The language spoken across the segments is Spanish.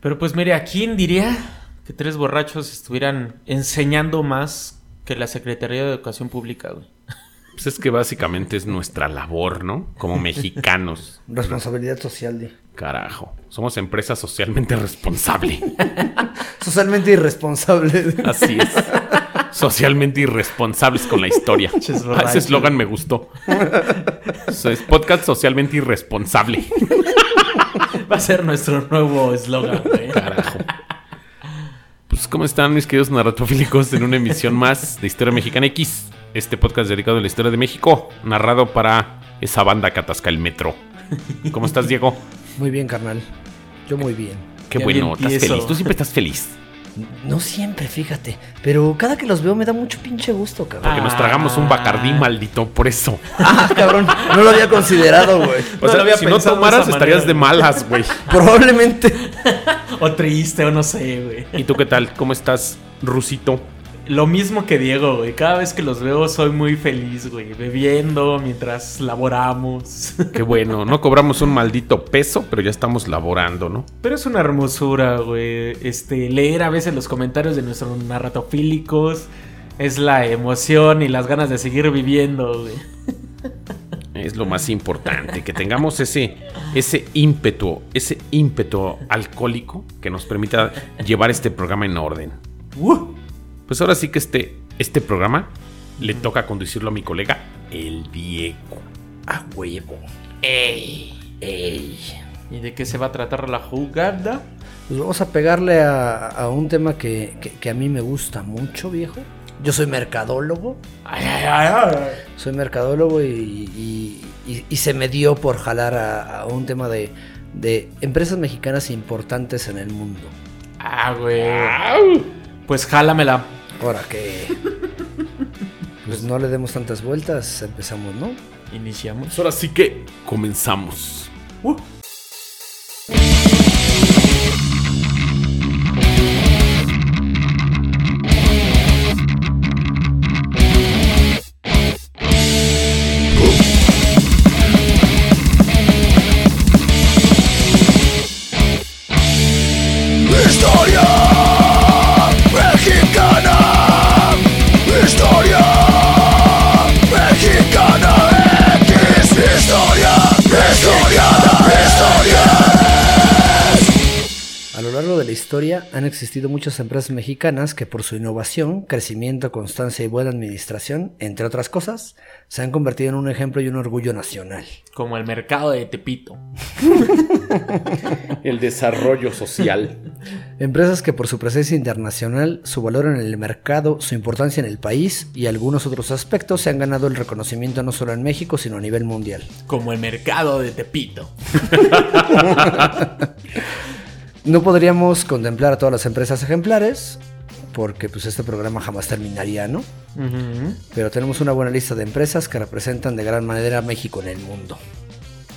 Pero pues mire, ¿a quién diría que tres borrachos estuvieran enseñando más que la Secretaría de Educación Pública, güey? Pues es que básicamente es nuestra labor, ¿no? Como mexicanos. Responsabilidad social, di. Carajo. Somos empresa socialmente responsable. Socialmente irresponsable. Así es. Socialmente irresponsables con la historia. Ah, ese eslogan me gustó. Es podcast socialmente irresponsable. Va a ser nuestro nuevo eslogan, güey. Carajo. Pues, ¿cómo están mis queridos narratofílicos en una emisión más de Historia Mexicana X? Este podcast dedicado a la historia de México, narrado para esa banda que atasca el metro. ¿Cómo estás, Diego? Muy bien, carnal. Yo muy bien. Qué Ya bueno, bien estás feliz. Tú siempre estás feliz. No siempre, fíjate. Pero cada que los veo me da mucho pinche gusto, cabrón. Porque nos tragamos un bacardí maldito, por eso. Ah, cabrón. No lo había considerado, güey. O No sea, lo había si no de tomaras estarías manera. de malas, güey. Probablemente. O triste, o no sé, güey. ¿Y tú qué tal? ¿Cómo estás, Rusito? Lo mismo que Diego, güey. Cada vez que los veo soy muy feliz, güey. Bebiendo mientras laboramos. Qué bueno, no cobramos un maldito peso, pero ya estamos laborando, ¿no? Pero es una hermosura, güey. Este, leer a veces los comentarios de nuestros narratofílicos. Es la emoción y las ganas de seguir viviendo, güey. Es lo más importante, que tengamos ese, ese ímpetu, ese ímpetu alcohólico que nos permita llevar este programa en orden. Uh, Pues ahora sí que este, este programa le toca conducirlo a mi colega, el Diego. A huevo. ey, ey. ¿Y de qué se va a tratar la jugada? Pues vamos a pegarle a, a un tema que, que- que a mí me gusta mucho, viejo. Yo soy mercadólogo. Ay, ay, ay, ay. Soy mercadólogo y, y- y- y se me dio por jalar a, a un tema de, de empresas mexicanas importantes en el mundo. Ah, güey. Pues jálamela. Ahora que. Pues no le demos tantas vueltas, empezamos, ¿no? Iniciamos. Ahora sí que comenzamos. Uh. Historia han existido muchas empresas mexicanas que por su innovación, crecimiento, constancia y buena administración, entre otras cosas, se han convertido en un ejemplo y un orgullo nacional. Como el mercado de Tepito. El desarrollo social. Empresas que por su presencia internacional, su valor en el mercado, su importancia en el país y algunos otros aspectos se han ganado el reconocimiento no solo en México, sino a nivel mundial. Como el mercado de Tepito. No podríamos contemplar a todas las empresas ejemplares, porque pues este programa jamás terminaría, ¿no? Pero tenemos una buena lista de empresas que representan de gran manera a México en el mundo.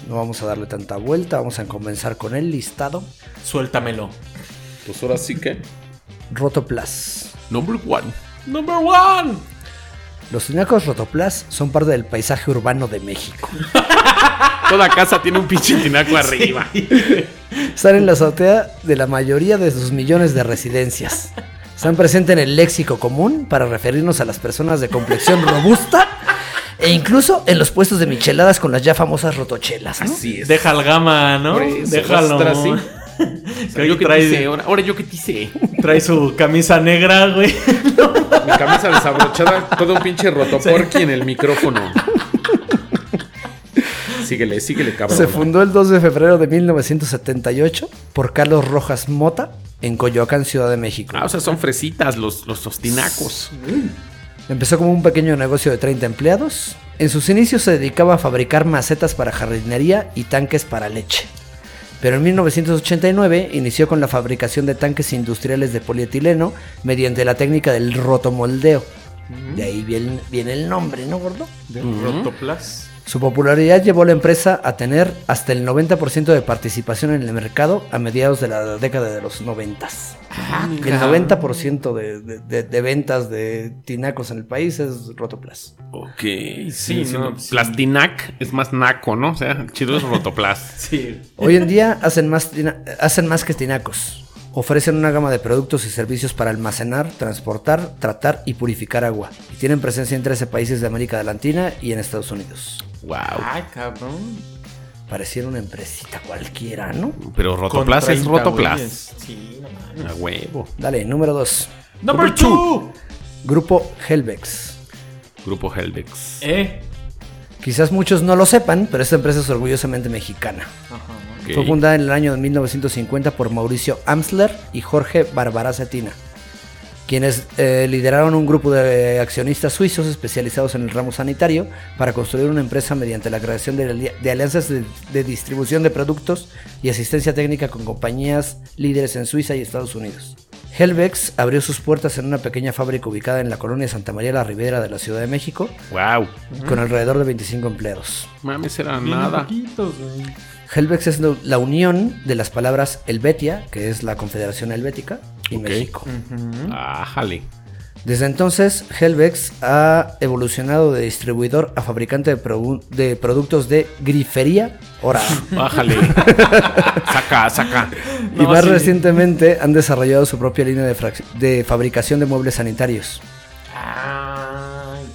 No vamos a darle tanta vuelta, vamos a comenzar con el listado. Suéltamelo. Pues ahora sí que. Rotoplas. Number one. Number one. Los tinacos Rotoplas son parte del paisaje urbano de México. Toda casa tiene un pinche tinaco arriba. Están en la azotea de la mayoría de sus millones de residencias. Están presentes en el léxico común para referirnos a las personas de complexión robusta e incluso en los puestos de micheladas con las ya famosas rotochelas. ¿no? Así es. Deja el gama, ¿no? Eso, Déjalo. Que yo trae, ahora, ahora yo qué te hice. trae su camisa negra, güey. Mi camisa desabrochada, todo un pinche rotoporqui en el micrófono. Síguele, síguele, cabrón. Se fundó el 2 de febrero de 1978 por Carlos Rojas Mota en Coyoacán, Ciudad de México. Ah, o sea, son fresitas los, los, los tinacos. Empezó como un pequeño negocio de 30 empleados. En sus inicios se dedicaba a fabricar macetas para jardinería y tanques para leche. Pero en 1989 inició con la fabricación de tanques industriales de polietileno mediante la técnica del rotomoldeo. De ahí viene, viene el nombre, ¿no, gordo? De Rotoplas. Su popularidad llevó a la empresa a tener hasta el 90% de participación en el mercado a mediados de la década de los 90. el 90% de, de- de- de ventas de tinacos en el país es Rotoplas. Ok, sí, no, no, sí. Plastinac es más naco, ¿no? O sea, chido es rotoplas. Sí. Hoy en día hacen más, tina- hacen más que tinacos. Ofrecen una gama de productos y servicios para almacenar, transportar, tratar y purificar agua. Y tienen presencia en 13 países de América Latina y en Estados Unidos. Wow. Ay, cabrón. Pareciera una empresita cualquiera, ¿no? Pero Rotoplas es 30 Rotoplas. Sí, no mames. A huevo. Dale, número 2. Number two. Grupo Helvex. Grupo Helvex. Eh. Quizás muchos no lo sepan, pero esta empresa es orgullosamente mexicana. Ajá. Ok. Fue fundada en el año de 1950 por Mauricio Amsler y Jorge Barbara Cetina, quienes eh, lideraron un grupo de accionistas suizos especializados en el ramo sanitario para construir una empresa mediante la creación de, de alianzas de, de distribución de productos y asistencia técnica con compañías líderes en Suiza y Estados Unidos. Helvex abrió sus puertas en una pequeña fábrica ubicada en la colonia Santa María la Ribera de la Ciudad de México, Wow. con alrededor de 25 empleados. Mames, era Bien nada. poquitos. Helvex es la unión de las palabras Helvetia, que es la Confederación Helvética, y. México. Ájale. Desde entonces, Helvex ha evolucionado de distribuidor a fabricante de, produ- de productos de grifería, ahora, Bájale. saca, saca. y No, más sí. recientemente han desarrollado su propia línea de, fabricación de muebles sanitarios.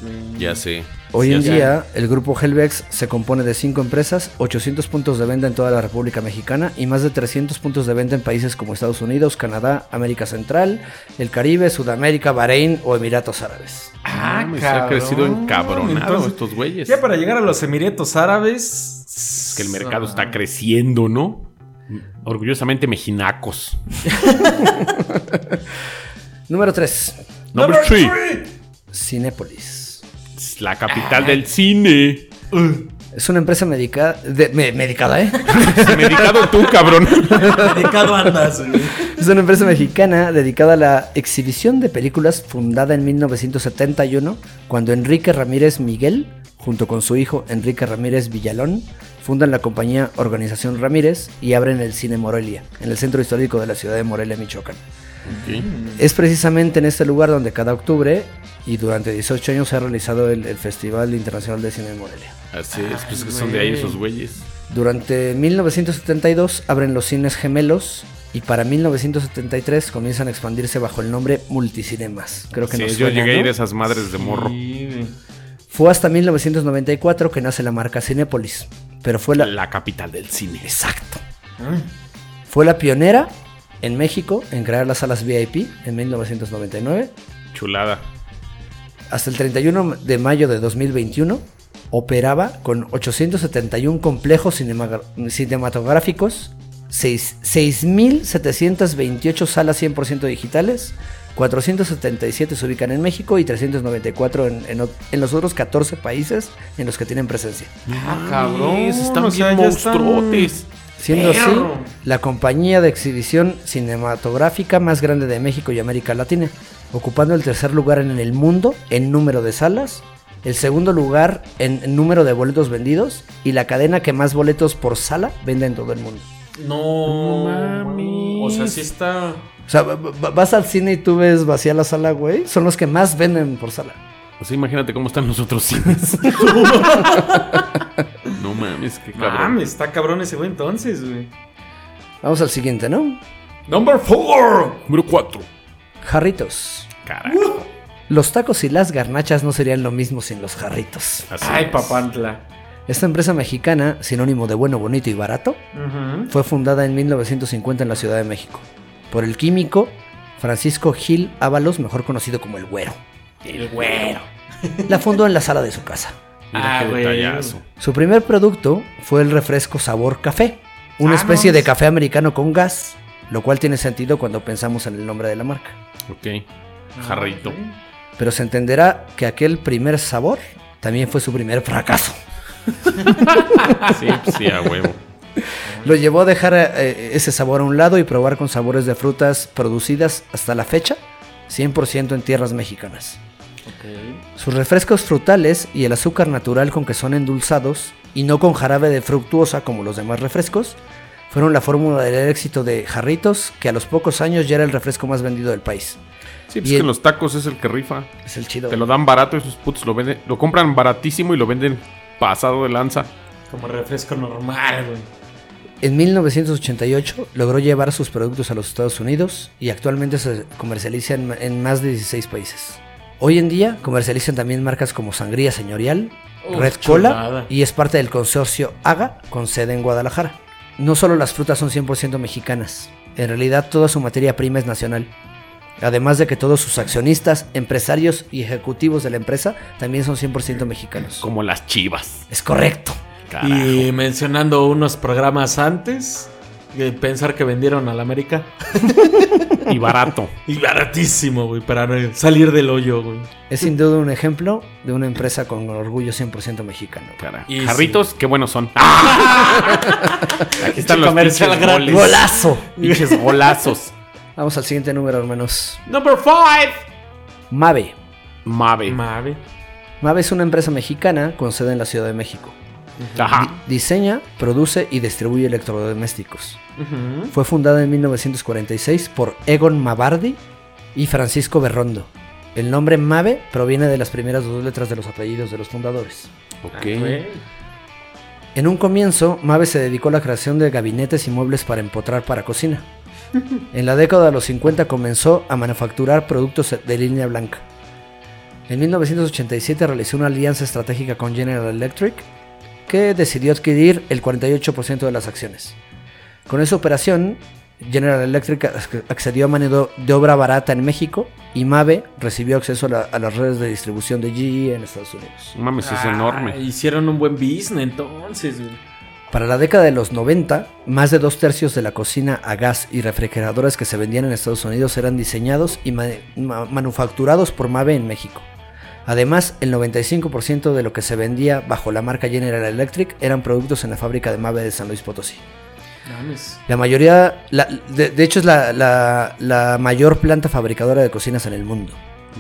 Güey. Ya sé. Hoy en día, el grupo Helvex se compone de 5 empresas, 800 puntos de venta en toda la República Mexicana y más de 300 puntos de venta en países como Estados Unidos, Canadá, América Central, el Caribe, Sudamérica, Bahrein o Emiratos Árabes. Ah, Mames, se ha crecido encabronado Entonces, estos güeyes. Ya para llegar a los Emiratos Árabes. Es que el mercado está creciendo, ¿no? Orgullosamente mejinacos. Número 3. Number three. Cinépolis. Es La capital del cine. Es una empresa medica de- me- medicada, ¿eh? Medicado tú, cabrón. Dedicado andas, güey. Es una empresa mexicana dedicada a la exhibición de películas fundada en 1971, cuando Enrique Ramírez Miguel, junto con su hijo Enrique Ramírez Villalón, fundan la compañía Organización Ramírez y abren el Cine Morelia, en el centro histórico de la ciudad de Morelia, Michoacán. Es precisamente en este lugar donde cada octubre y durante 18 años se ha realizado el, el Festival Internacional de Cine de Morelia. Así es, pues que son de ahí esos güeyes. Durante 1972 abren los cines gemelos y para 1973 comienzan a expandirse bajo el nombre Multicinemas. Creo que Sí, nos yo suena, llegué a ir ¿no? a esas madres de morro. Sí. Fue hasta 1994 que nace la marca Cinépolis, pero fue la... La capital del cine. Exacto. Fue la pionera en México en crear las salas VIP en 1999. Chulada. Hasta el 31 de mayo de 2021 operaba con 871 complejos cinema- cinematográficos, seis- 6.728 salas 100% digitales, 477 se ubican en México y 394 en, en los otros 14 países en los que tienen presencia. Ah, cabrón. Están o sea, bien están-. Siendo así, la compañía de exhibición cinematográfica más grande de México y América Latina, ocupando el tercer lugar en el mundo en número de salas, el segundo lugar en, número de boletos vendidos y la cadena que más boletos por sala vende en todo el mundo. No, mames. O sea, sí está. O sea, va- va- vas al cine y tú ves vacía la sala, güey. Son los que más venden por sala. O sea, imagínate cómo están los otros cines. no mames, qué cabrón. Mames, está cabrón ese güey entonces, güey. Vamos al siguiente, ¿no? Number four. Número 4. Jarritos. Carajo. Los tacos y las garnachas no serían lo mismo sin los jarritos. Así Ay, es. papantla. Esta empresa mexicana, sinónimo de bueno, bonito y barato, fue fundada en 1950 en la Ciudad de México por el químico Francisco Gil Ábalos, mejor conocido como el Güero. El güero. La fundó en la sala de su casa. Mira Ah, qué güey. detallazo. Su primer producto fue el refresco sabor café, una Ah, especie no, de café americano con gas, lo cual tiene sentido cuando pensamos en el nombre de la marca. Ok. Jarrito. Pero se entenderá que aquel primer sabor también fue su primer fracaso. Sí, pues sí, a huevo. Lo llevó a dejar eh, ese sabor a un lado y probar con sabores de frutas producidas hasta la fecha 100% en tierras mexicanas. Sus refrescos frutales y el azúcar natural con que son endulzados y no con jarabe de fructuosa como los demás refrescos fueron la fórmula del éxito de Jarritos que a los pocos años ya era el refresco más vendido del país. Sí, pues Y que el- los tacos es el que rifa. Es el chido. Te lo dan barato y esos putos lo venden. Lo compran baratísimo y lo venden pasado de lanza. Como refresco normal, güey. En 1988 logró llevar sus productos a los Estados Unidos y actualmente se comercializa en, en más de 16 países. Hoy en día comercializan también marcas como Sangría Señorial, Uf, Red chulada. Cola y es parte del consorcio AGA con sede en Guadalajara. No solo las frutas son 100% mexicanas, en realidad toda su materia prima es nacional. Además de que todos sus accionistas, empresarios y ejecutivos de la empresa también son 100% mexicanos. Como las chivas. Es correcto. Carajo. Y mencionando unos programas antes, pensar que vendieron a la América. Y barato. Y baratísimo, güey, para salir del hoyo, güey. Es sin duda un ejemplo de una empresa con orgullo 100% mexicano. Carajo. Y Jarritos, qué buenos son. Aquí están los comercial pinches goles. ¡Golazo! Pinches golazos. Vamos al siguiente número, hermanos. Number 5. Mave. Mave. Mave. Mave es una empresa mexicana con sede en la Ciudad de México. Ajá. Diseña, produce y distribuye electrodomésticos. Fue fundada en 1946 por Egon Mabardi y Francisco Berrondo. El nombre Mave proviene de las primeras dos letras de los apellidos de los fundadores. Ah, Ok. güey. En un comienzo, Mave se dedicó a la creación de gabinetes y muebles para empotrar para cocina. En la década de los 50 comenzó a manufacturar productos de línea blanca. En 1987 realizó una alianza estratégica con General Electric que decidió adquirir el 48% de las acciones. Con esa operación, General Electric ac- accedió a mano de obra barata en México y Mave recibió acceso a, la- a las redes de distribución de GE en Estados Unidos. Mames, es Ah, enorme. Hicieron un buen business entonces. Para la década de los 90, más de dos tercios de la cocina a gas y refrigeradores que se vendían en Estados Unidos eran diseñados y ma- ma- manufacturados por Mave en México. Además, el 95% de lo que se vendía bajo la marca General Electric eran productos en la fábrica de Mave de San Luis Potosí. La mayoría, la- de, de hecho es la, la- la mayor planta fabricadora de cocinas en el mundo.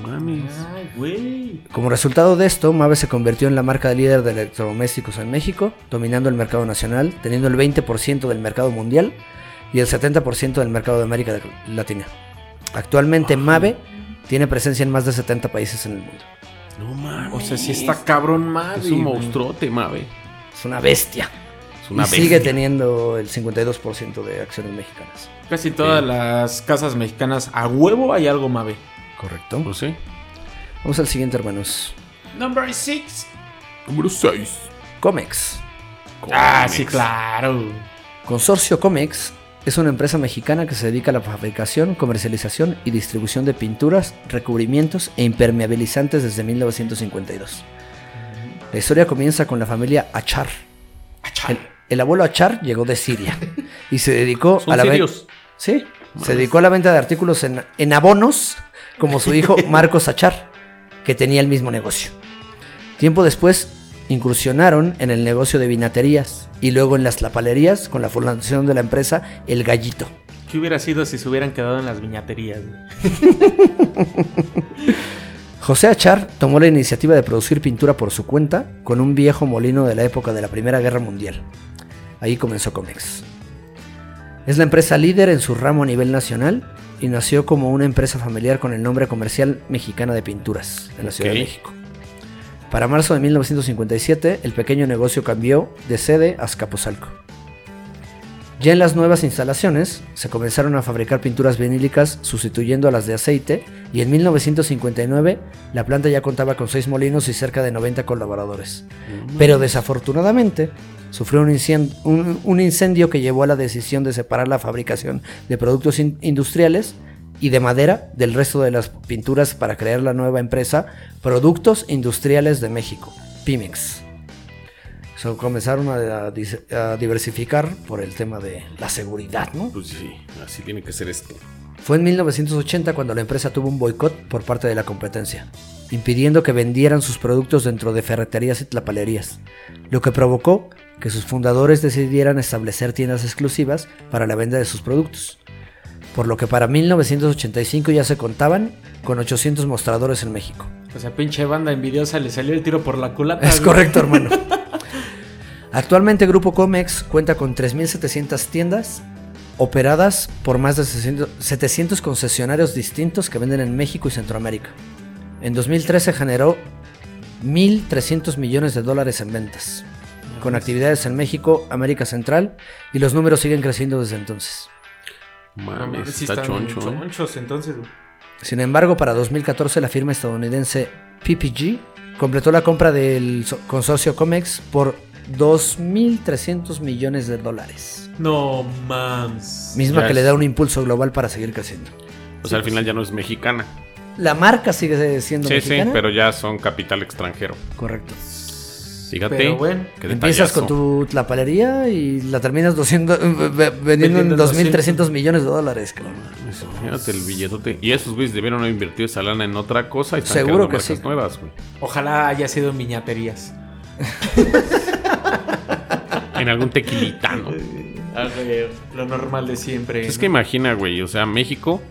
Mames. Ay, güey. Como resultado de esto, Mave se convirtió en la marca de líder de electrodomésticos en México, dominando el mercado nacional, teniendo el 20% del mercado mundial y el 70% del mercado de América Latina. Actualmente Mave tiene presencia en más de 70 países en el mundo. No mames. O sea, si está cabrón Mave. Es un monstruote, Mave. Es una bestia. Es una y sigue bestia. teniendo el 52% de acciones mexicanas. Casi todas las casas mexicanas a huevo hay algo Mave. Correcto. No sé. Vamos al siguiente, hermanos. Number 6. Número 6. Comex. Ah, sí, claro. Consorcio Comex es una empresa mexicana que se dedica a la fabricación, comercialización y distribución de pinturas, recubrimientos e impermeabilizantes desde 1952. La historia comienza con la familia Achar. El, el abuelo Achar llegó de Siria y se dedicó Son a la venta. Sí, se dedicó a la venta de artículos en, en abonos, como su hijo Marcos Achar, que tenía el mismo negocio. Tiempo después incursionaron en el negocio de vinaterías y luego en las lapalerías con la fundación de la empresa El Gallito. ¿Qué hubiera sido si se hubieran quedado en las viñaterías? José Achar tomó la iniciativa de producir pintura por su cuenta con un viejo molino de la época de la Primera Guerra Mundial. Ahí comenzó Comex. Es la empresa líder en su ramo a nivel nacional y nació como una empresa familiar con el nombre comercial Mexicana de Pinturas en la Ciudad de. México. Para marzo de 1957, el pequeño negocio cambió de sede a Azcapotzalco. Ya en las nuevas instalaciones se comenzaron a fabricar pinturas vinílicas sustituyendo a las de aceite y en 1959 la planta ya contaba con 6 molinos y cerca de 90 colaboradores. Pero desafortunadamente sufrió un incien- un- un incendio que llevó a la decisión de separar la fabricación de productos in- industriales y de madera del resto de las pinturas para crear la nueva empresa Productos Industriales de México, Pimex. So, comenzaron a, a a diversificar por el tema de la seguridad, ¿no? Pues sí, así tiene que ser esto. Fue en 1980 cuando la empresa tuvo un boicot por parte de la competencia, impidiendo que vendieran sus productos dentro de ferreterías y tlapalerías, lo que provocó que sus fundadores decidieran establecer tiendas exclusivas para la venta de sus productos. Por lo que para 1985 ya se contaban con 800 mostradores en México. O sea, pinche banda envidiosa le salió el tiro por la culata. Es güey. correcto, hermano. Actualmente Grupo Comex cuenta con 3.700 tiendas operadas por más de 600 700 concesionarios distintos que venden en México y Centroamérica. En 2013 generó 1.300 millones de dólares en ventas. con actividades en México, América Central, y los números siguen creciendo desde entonces. Mames, sí está están choncho. ¿eh? chonchos, entonces. Sin embargo, para 2014 la firma estadounidense PPG completó la compra del so- consorcio Comex por 2.300 millones de dólares. No mames. Misma Ya que le da un impulso global para seguir creciendo. O sea, al final ya no es mexicana. La marca sigue siendo Sí, mexicana. sí, pero ya son capital extranjero. Correcto. Fíjate. Pero bueno, qué Empiezas con tu tlapalería y la terminas 200, eh, ve- vendiendo en Vendiendo 2.300 millones de dólares. cabrón. Fíjate el billetote. Y esos güeyes debieron haber invertido esa lana en otra cosa y están Seguro que sí. nuevas, güey. ojalá haya sido en viñaterías. En algún tequilita, ¿no? Güey, Lo normal de siempre. Es que imagina, güey, o sea, México,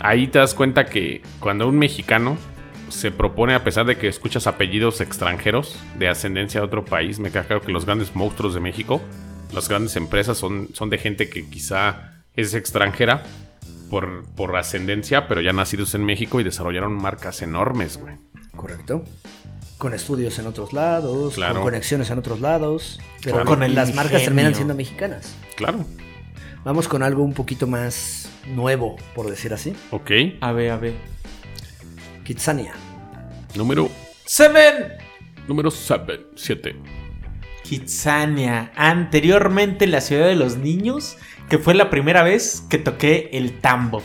ahí te das cuenta que cuando un mexicano se propone, a pesar de que escuchas apellidos extranjeros de ascendencia de otro país, me queda claro que los grandes monstruos de México, las grandes empresas son, son de gente que quizá es extranjera por, por ascendencia, pero ya nacidos en México y desarrollaron marcas enormes, güey. Correcto. Con estudios en otros lados, Claro. con conexiones en otros lados. Pero Claro. Con el las marcas ingenio. terminan siendo mexicanas. Claro. Vamos con algo un poquito más nuevo, por decir así. Ok. A ver, a ver. Kitsania. Número, Seven. número 7. 7. Kitsania. Anteriormente la ciudad de los niños, que fue la primera vez que toqué el tambo.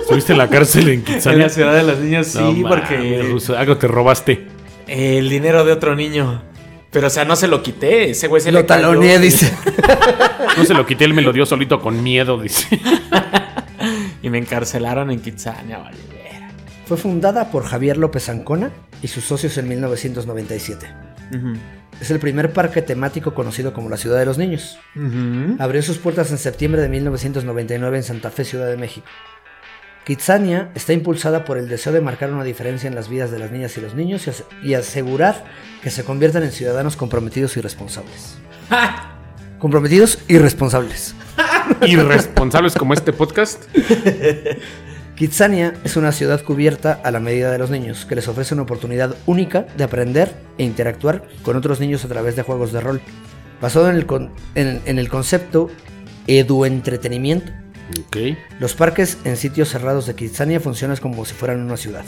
¿Estuviste en la cárcel en En Kitsania? la ciudad de los niños, sí, No porque Ruso, algo te robaste. el dinero de otro niño. Pero, o sea, no se lo quité. Ese güey se Lo le cayó. taloneé, dice. No se lo quité, él me lo dio solito con miedo, dice. Y me encarcelaron en Kitsania, vale. Fue fundada por Javier López Ancona y sus socios en 1997. Ujú. Es el primer parque temático conocido como la Ciudad de los Niños. Abrió sus puertas en septiembre de 1999 en Santa Fe, Ciudad de México. Kitsania está impulsada por el deseo de marcar una diferencia en las vidas de las niñas y los niños y asegurar que se conviertan en ciudadanos comprometidos y responsables. ¡Ja! Comprometidos y responsables. Irresponsables como este podcast. Kitsania es una ciudad cubierta a la medida de los niños, que les ofrece una oportunidad única de aprender e interactuar con otros niños a través de juegos de rol, basado en el, con- en- en el concepto edu-entretenimiento. Ok. Los parques en sitios cerrados de Kitsania funcionan como si fueran una ciudad.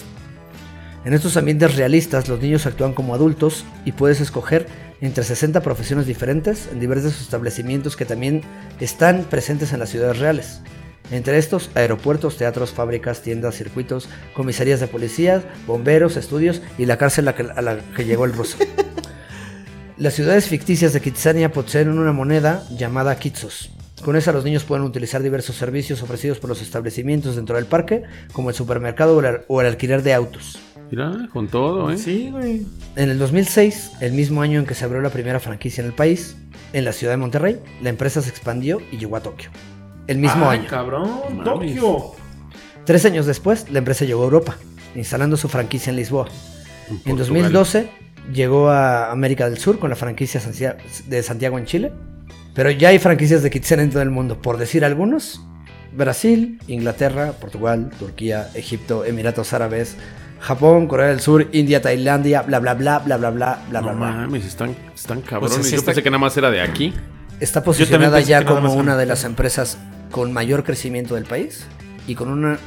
En estos ambientes realistas, los niños actúan como adultos y puedes escoger entre 60 profesiones diferentes en diversos establecimientos que también están presentes en las ciudades reales. Entre estos, aeropuertos, teatros, fábricas, tiendas, circuitos, comisarías de policías, bomberos, estudios y la cárcel a, que- a la que llegó el ruso. Las ciudades ficticias de Kitsania poseen una moneda llamada Kitsos. Con esa los niños pueden utilizar diversos servicios ofrecidos por los establecimientos dentro del parque, como el supermercado o el, o el alquiler de autos. Mira, con todo, ¿eh? Sí, güey. En el 2006, el mismo año en que se abrió la primera franquicia en el país, en la ciudad de Monterrey, la empresa se expandió y llegó a Tokio el mismo Ay, año. cabrón! ¡Tokio! Tres años después, la empresa llegó a Europa, instalando su franquicia en Lisboa. En, 2012 llegó a América del Sur con la franquicia de Santiago en Chile. Pero ya hay franquicias de Kitsen en todo el mundo, por decir algunos. Brasil, Inglaterra, Portugal, Turquía, Egipto, Emiratos Árabes, Japón, Corea del Sur, India, Tailandia, bla bla bla bla bla bla bla no bla. Mames, están, están cabrones. Yo pensé que nada más era de aquí. Está posicionada ya como una de las empresas con mayor crecimiento del país y con una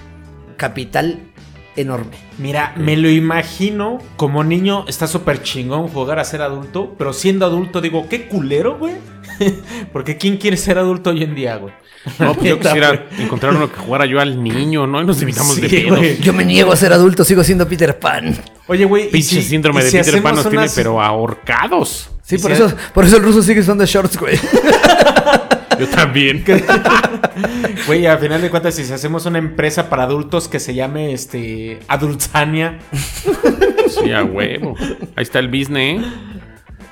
capital enorme. Mira, me lo imagino como niño está súper chingón jugar a ser adulto, pero siendo adulto digo, qué culero, güey. Porque ¿quién quiere ser adulto hoy en día, güey? No, pues yo quisiera encontrar uno que jugara yo al niño, ¿no? Y nos evitamos de Sí, pedos. güey. Yo me niego a ser adulto, sigo siendo Peter Pan. Oye, güey, ¿y Pinche si- síndrome de si Peter Pan nos tiene, unas- pero ahorcados. Sí, por si- eso, por eso el ruso sigue usando shorts, güey. Yo también. Güey, a final de cuentas, si hacemos una empresa para adultos que se llame este Adultania, Sí, a huevo. Ahí está el business, ¿eh?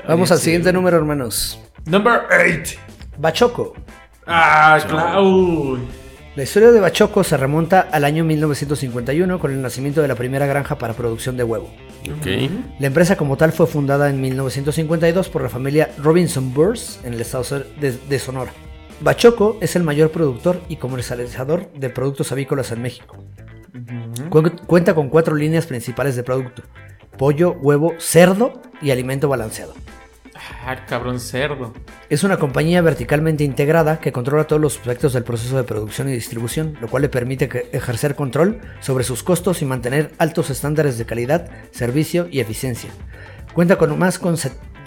Vamos al siguiente número, hermanos. number 8. Bachoco. Ah, claro. La historia de Bachoco se remonta al año 1951 con el nacimiento de la primera granja para producción de huevo. Ok. La empresa como tal fue fundada en 1952 por la familia Robinson Burrs en el estado de, de Sonora. Bachoco es el mayor productor y comercializador de productos avícolas en México. Cu- Cuenta con cuatro líneas principales de producto. Pollo, huevo, cerdo y alimento balanceado. Ah, cabrón cerdo. Es una compañía verticalmente integrada que controla todos los aspectos del proceso de producción y distribución, lo cual le permite ejercer control sobre sus costos y mantener altos estándares de calidad, servicio y eficiencia. Cuenta con más, con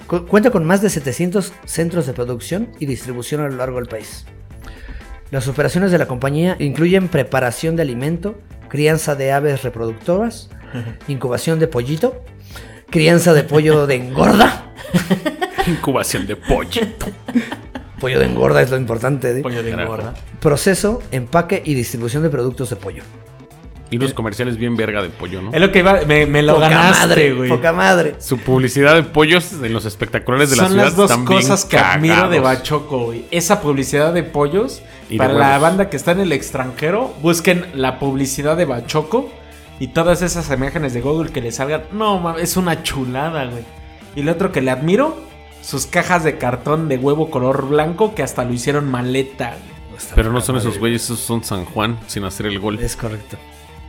cu- cuenta con más de 700 centros de producción y distribución a lo largo del país. Las operaciones de la compañía incluyen preparación de alimento, crianza de aves reproductoras, incubación de pollito, crianza de pollo de engorda. Incubación de pollito. Pollo de engorda es lo importante. ¿eh? Pollo de engorda. Proceso, empaque y distribución de productos de pollo. Y los comerciales bien verga de pollo, ¿no? Es lo que iba, me, me lo poca ganaste, madre, güey. poca madre. Su publicidad de pollos en los espectaculares de la Son ciudad las dos están cosas que admiro de cagados. Bachoco, güey. Esa publicidad de pollos. Y de para la banda que está en el extranjero, busquen la publicidad de Bachoco y todas esas imágenes de Google que le salgan. No, mames, es una chulada, güey. Y lo otro que le admiro, sus cajas de cartón de huevo color blanco que hasta lo hicieron maleta, güey. Pero no son esos güeyes, esos son San Juan sin hacer el gol. Es correcto.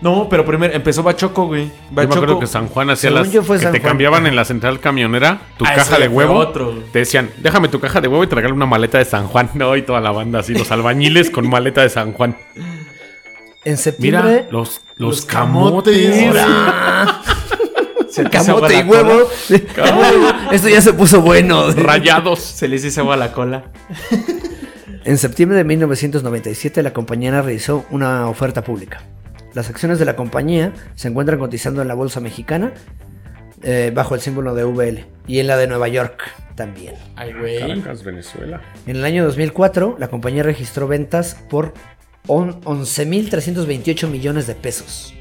No, pero primero empezó Bachoco, güey. Yo me acuerdo que San Juan hacía las yo fue que San te Juan. cambiaban en la central camionera tu Ah, caja de huevo. otro. Te decían, déjame tu caja de huevo y te regalo una maleta de San Juan. No, y toda la banda así, los albañiles con maleta de San Juan. En Mira, septiembre. los, los, los camotes. camotes. Camote y huevo. Esto ya se puso bueno. Rayados. Se les hizo agua a la cola. En septiembre de 1997 la compañía realizó una oferta pública. Las acciones de la compañía se encuentran cotizando en la bolsa mexicana eh, bajo el símbolo de VL y en la de Nueva York también. Ay, güey. Caracas, Venezuela. En el año 2004 la compañía registró ventas por on- 11.328 millones de pesos.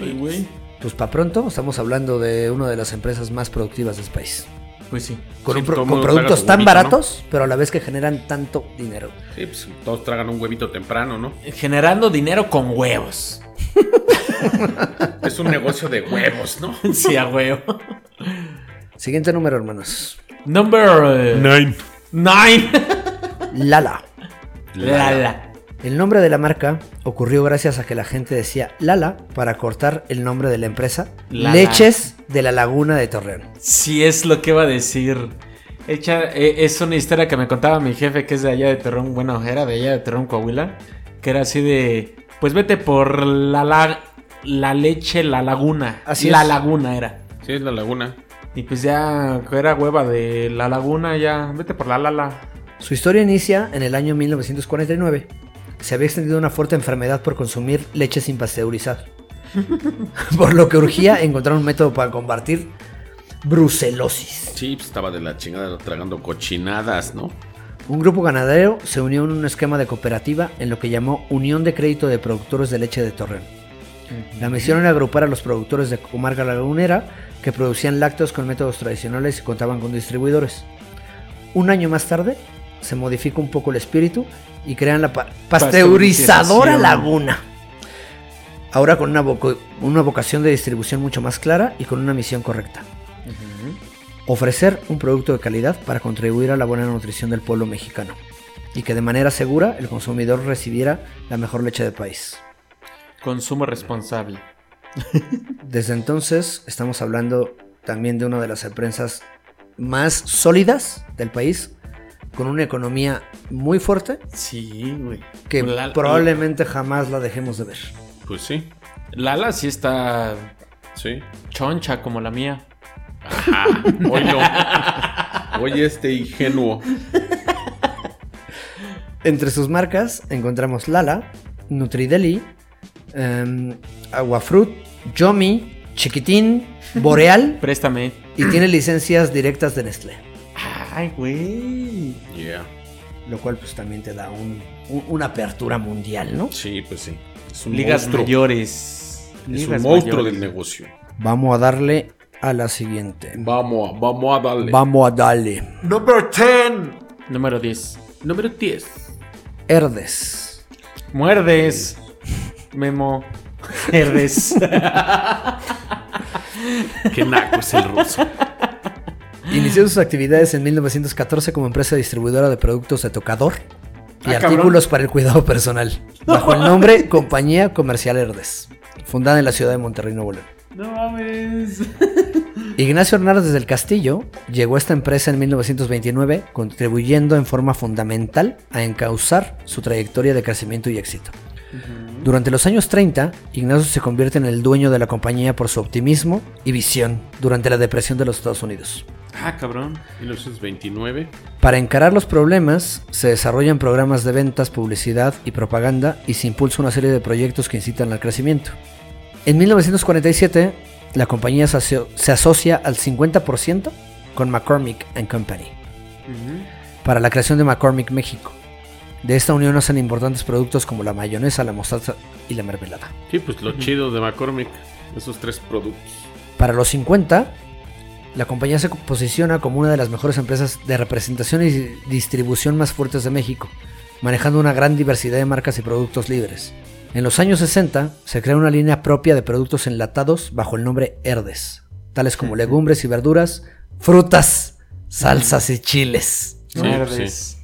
Ay, güey. Pues para pronto estamos hablando de una de las empresas más productivas del país. Pues sí. Con, Sí, un pro- productos tan huevito, ¿no? baratos, pero a la vez que generan tanto dinero. Sí, pues todos tragan un huevito temprano, ¿no? Generando dinero con huevos. Es un negocio de huevos, ¿no? Sí, a huevo. Siguiente número, hermanos. Number eh, Nine. nine. Lala. Lala. El nombre de la marca ocurrió gracias a que la gente decía Lala para cortar el nombre de la empresa Lala. Leches de la Laguna de Torreón. Sí, es lo que iba a decir. Hecha, eh, es una historia que me contaba mi jefe que es de allá de Terrón. Bueno, era de allá de Terrón, Coahuila. Que era así de. Pues vete por la, la, la leche, la laguna. Así la es. laguna era. Sí, es la laguna. Y pues ya era hueva de la laguna, ya. Vete por la lala. Su historia inicia en el año 1949. Se había extendido una fuerte enfermedad por consumir leche sin pasteurizar. por lo que urgía encontrar un método para combatir brucelosis. Sí, pues estaba de la chingada tragando cochinadas, ¿no? Un grupo ganadero se unió en un esquema de cooperativa en lo que llamó Unión de Crédito de Productores de Leche de Torreón. La misión era agrupar a los productores de comarca lagunera que producían lácteos con métodos tradicionales y contaban con distribuidores. Un año más tarde se modifica un poco el espíritu y crean la pa- pasteurizadora laguna. Ahora con una vocación de distribución mucho más clara y con una misión correcta. Ofrecer un producto de calidad para contribuir a la buena nutrición del pueblo mexicano y que de manera segura el consumidor recibiera la mejor leche del país. Consumo responsable. Desde entonces estamos hablando también de una de las empresas más sólidas del país, con una economía muy fuerte Sí, güey. que La- probablemente jamás la dejemos de ver. Pues sí, Lala sí está sí. choncha como la mía. Ajá. Oye, oye este ingenuo. Entre sus marcas encontramos Lala, Nutrideli, em, Aguafrut, Yomi, Chiquitín, Boreal Préstame. y tiene licencias directas de Nestlé. Ay, güey. Yeah. Lo cual pues también te da un- un- una apertura mundial, ¿no? Sí, pues sí. Es un Ligas monstruo. mayores. Es un monstruo mayores. del negocio. Vamos a darle a la siguiente. Vamos, a- vamos a darle. Vamos a darle. Number 10. Número 10. Número 10. Herdes. Muerdes. Memo. Herdes. Qué naco es el ruso. Inició sus actividades en 1914 como empresa distribuidora de productos de tocador y Ah, artículos para el cuidado personal, bajo el nombre Compañía Comercial Herdes, fundada en la ciudad de Monterrey, Nuevo León. No mames. Ignacio Hernández del Castillo llegó a esta empresa en 1929, contribuyendo en forma fundamental a encauzar su trayectoria de crecimiento y éxito. Durante los años 30, Ignacio se convierte en el dueño de la compañía por su optimismo y visión durante la depresión de los Estados Unidos. Ah, cabrón. 1929. Para encarar los problemas, se desarrollan programas de ventas, publicidad y propaganda y se impulsa una serie de proyectos que incitan al crecimiento. En 1947, la compañía se aso- se asocia al 50% con McCormick and Company para la creación de McCormick México. De esta unión nacen importantes productos como la mayonesa, la mostaza y la mermelada. Sí, pues lo chido de McCormick. Esos tres productos. Para los 50, la compañía se posiciona como una de las mejores empresas de representación y distribución más fuertes de México, manejando una gran diversidad de marcas y productos libres. En los años 60 se crea una línea propia de productos enlatados bajo el nombre Herdes, tales como legumbres y verduras, frutas, salsas y chiles. Sí, Verdes.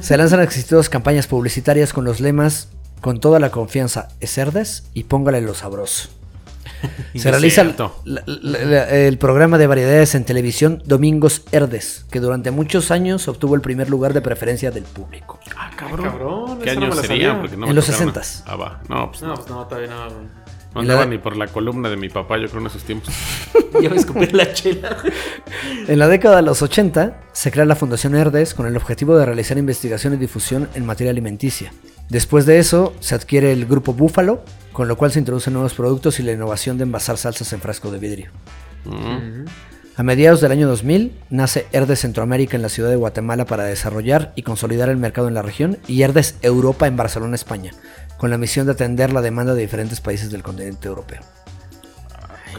Se lanzan exitosas campañas publicitarias con los lemas con toda la confianza es Herdes y póngale lo sabroso. Se realiza cierto. la- la- la- el programa de variedades en televisión Domingos Herdes, que durante muchos años obtuvo el primer lugar de preferencia del público. Ah, cabrón, ¿Qué esa no año me la sería? sabía. Porque no En los tocaron. 60s. Ah, va. No, pues no. No, pues no, todavía no. No andaba ni por la columna de mi papá, yo creo, en esos tiempos. Ya me escupí la chela. En la década de los 80 se crea la Fundación Herdes con el objetivo de realizar investigación y difusión en materia alimenticia. Después de eso se adquiere el grupo Búfalo, con lo cual se introducen nuevos productos y la innovación de envasar salsas en frasco de vidrio. Mm. A mediados del año 2000 nace Herdes Centroamérica en la ciudad de Guatemala para desarrollar y consolidar el mercado en la región y Herdes Europa en Barcelona, España, con la misión de atender la demanda de diferentes países del continente europeo.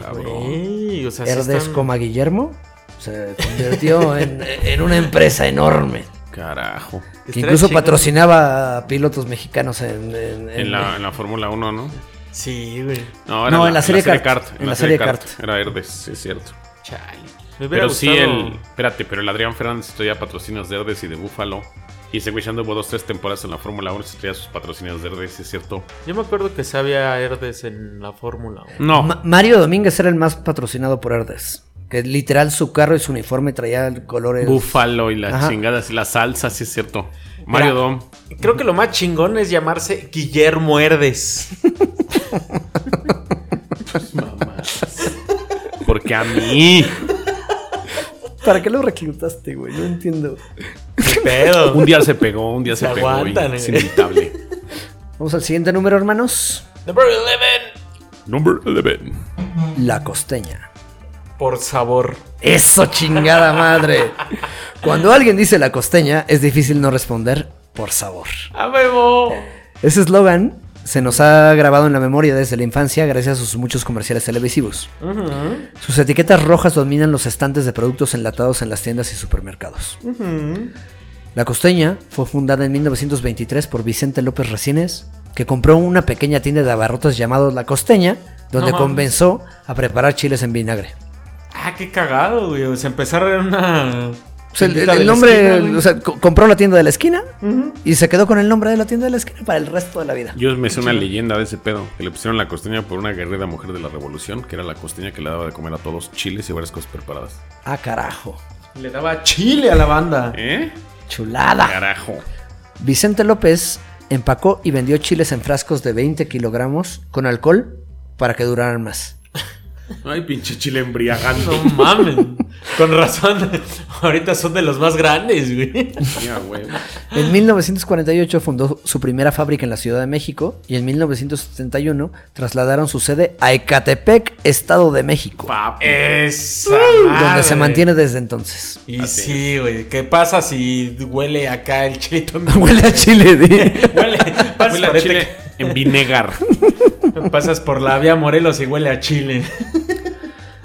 Cabrón. Güey, o sea, sí Herdes, están- coma Guillermo, se convirtió en, en una empresa enorme. Carajo. Que incluso patrocinaba a pilotos mexicanos en, en- En la, en la Fórmula 1, ¿no? Sí, güey. No, No, en la serie Kart. En la serie Kart. Era Herdes, sí, es cierto. Chale. Me Pero sí, el. Espérate, pero el Adrián Fernández traía patrocinios de Herdes y de Búfalo. Y ese güey ya anduvo dos, tres temporadas en la Fórmula 1 y se traía sus patrocinios de Herdes, es cierto. Yo me acuerdo que sabía Herdes en la Fórmula 1. No, Ma- Mario Domínguez era el más patrocinado por Herdes. Que literal su carro y su uniforme traía colores. Búfalo y las Ajá. chingadas y la salsa, sí es cierto. Mario Mira, Dom. Creo que lo más chingón es llamarse Guillermo Herdes. Porque a mí. ¿Para qué lo reclutaste, güey? No entiendo. ¿Qué pedo? Un día se pegó, un día se, Se pegó. aguantan, es eh. inevitable. Vamos al siguiente número, hermanos. Number 11. Number 11. La costeña. Por sabor. Eso chingada madre. Cuando alguien dice la costeña, es difícil no responder por sabor. ¡A huevo! Ese eslogan se nos ha grabado en la memoria desde la infancia gracias a sus muchos comerciales televisivos. Sus etiquetas rojas dominan los estantes de productos enlatados en las tiendas y supermercados. La costeña fue fundada en 1923 por Vicente López Resines, que compró una pequeña tienda de abarrotes llamado La Costeña, donde No comenzó a preparar chiles en vinagre. Ah, qué cagado, güey. O sea, empezaron en una. O sea, el, nombre, esquina, o sea, co- compró la tienda de la esquina y se quedó con el nombre de la tienda de la esquina para el resto de la vida. Yo me sé una leyenda de ese pedo. Que le pusieron la costeña por una guerrera mujer de la revolución, que era la costeña que le daba de comer a todos chiles y varias cosas preparadas. Ah, carajo. Le daba chile a la banda. ¿Eh? Chulada. Carajo. Vicente López empacó y vendió chiles en frascos de 20 kilogramos con alcohol para que duraran más. Ay, pinche chile embriagante. No mames. Con razón. Ahorita son de los más grandes, güey. Ya, güey. En 1948 fundó su primera fábrica en la Ciudad de México y en 1971 trasladaron su sede a Ecatepec, Estado de México, Papi. Esa donde se mantiene desde entonces. Y sí, güey. ¿Qué pasa si huele acá el chilito? Huele a chile, di. Huele. Huele a chile en vinegar. pasas por la vía Morelos y huele a chile.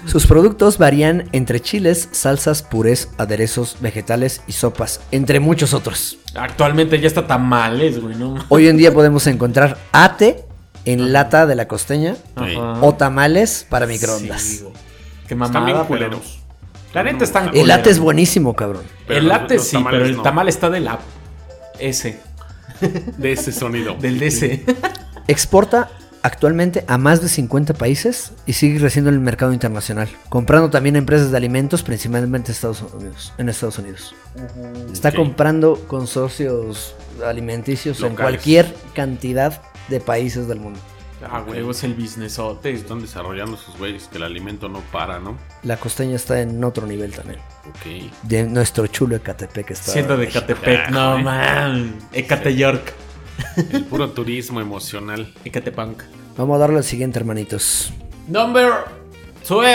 Sus productos varían entre chiles, salsas, purés, aderezos, vegetales y sopas, entre muchos otros. Actualmente ya está tamales, güey, ¿no? Hoy en día podemos encontrar ate en lata de la costeña Ajá. o tamales para microondas. Sí. Qué Están mamada, bien pero- culeros. La neta están El ate es buenísimo, cabrón. Pero el los sí, pero el no. tamal está de la S, De ese sonido. del DC. Exporta actualmente a más de 50 países y sigue creciendo en el mercado internacional, comprando también empresas de alimentos, principalmente Estados Unidos, en Estados Unidos. Está comprando consorcios alimenticios en cualquier cantidad de países del mundo. Ah, huevo, es el businessote. Están desarrollando sus güeyes que el alimento no para, ¿no? La costeña está en otro nivel también. Ok. De nuestro chulo Ecatepec está. Siendo de Catepec, Carajo, no eh. man. Ecate York. El puro turismo emocional. Ecatepunk. Vamos a darle al siguiente, hermanitos. Number 12.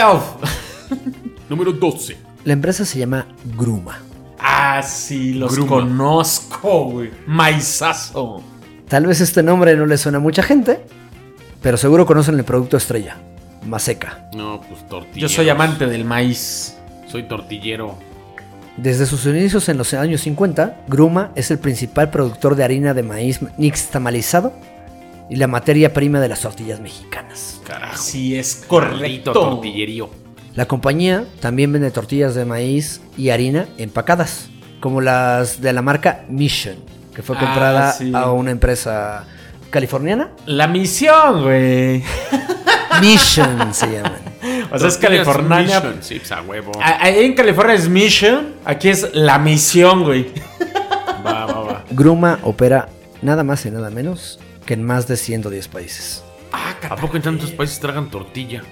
Número 12. La empresa se llama Gruma. Ah, sí, los Gruma. conozco, güey. Maizazo. Tal vez este nombre no le suena a mucha gente, pero seguro conocen el producto estrella, Maseca. No, pues tortillero. Yo soy amante del maíz. Soy tortillero. Desde sus inicios en los años 50, Gruma es el principal productor de harina de maíz nixtamalizado y la materia prima de las tortillas mexicanas. Carajo. Así es correcto. tortillerío. La compañía también vende tortillas de maíz y harina empacadas, como las de la marca Mission, que fue Ah, comprada sí. a una empresa californiana. La misión, güey. Mission se llaman. O sea, es California. Mission. Sí, pues a huevo. Ahí en California es Mission. Aquí es la misión, güey. Va, va, va. Gruma opera nada más y nada menos que en más de 110 países. Ah, ¿A poco en tantos países tragan tortilla?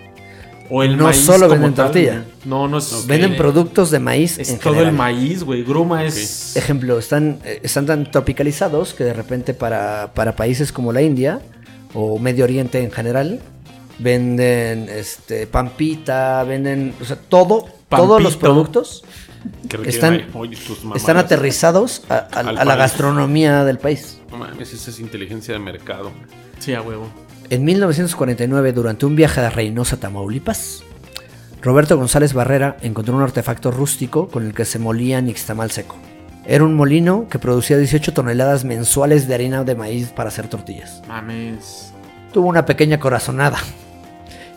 O el No maíz solo venden tal, tortilla. No, no es. Ok. Venden productos de maíz Es en todo general. el maíz, güey. Gruma es. Ejemplo, están, eh, están tan tropicalizados que de repente para, para países como la India o Medio Oriente en general venden este pampita, venden, o sea, todo, todos los productos Están- están aterrizados a, a- Al a la gastronomía del país. No mames, esa es inteligencia de mercado. Sí, a huevo. En 1949, durante un viaje a Reynosa, Tamaulipas, Roberto González Barrera encontró un artefacto rústico con el que se molía nixtamal seco. Era un molino que producía 18 toneladas mensuales de harina de maíz para hacer tortillas. Mames. Tuvo una pequeña corazonada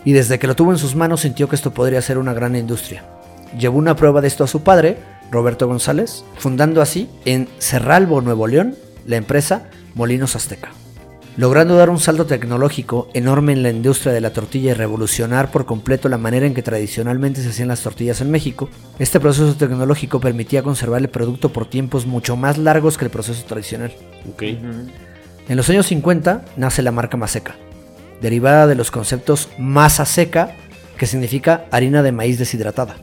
y desde que lo tuvo en sus manos sintió que esto podría ser una gran industria. Llevó una prueba de esto a su padre, Roberto González, fundando así en Cerralbo, Nuevo León, la empresa Molinos Azteca. Logrando dar un salto tecnológico enorme en la industria de la tortilla y revolucionar por completo la manera en que tradicionalmente se hacían las tortillas en México, este proceso tecnológico permitía conservar el producto por tiempos mucho más largos que el proceso tradicional. Ok. En los años 50 nace la marca Maseca, derivada de los conceptos masa seca, que significa harina de maíz deshidratada.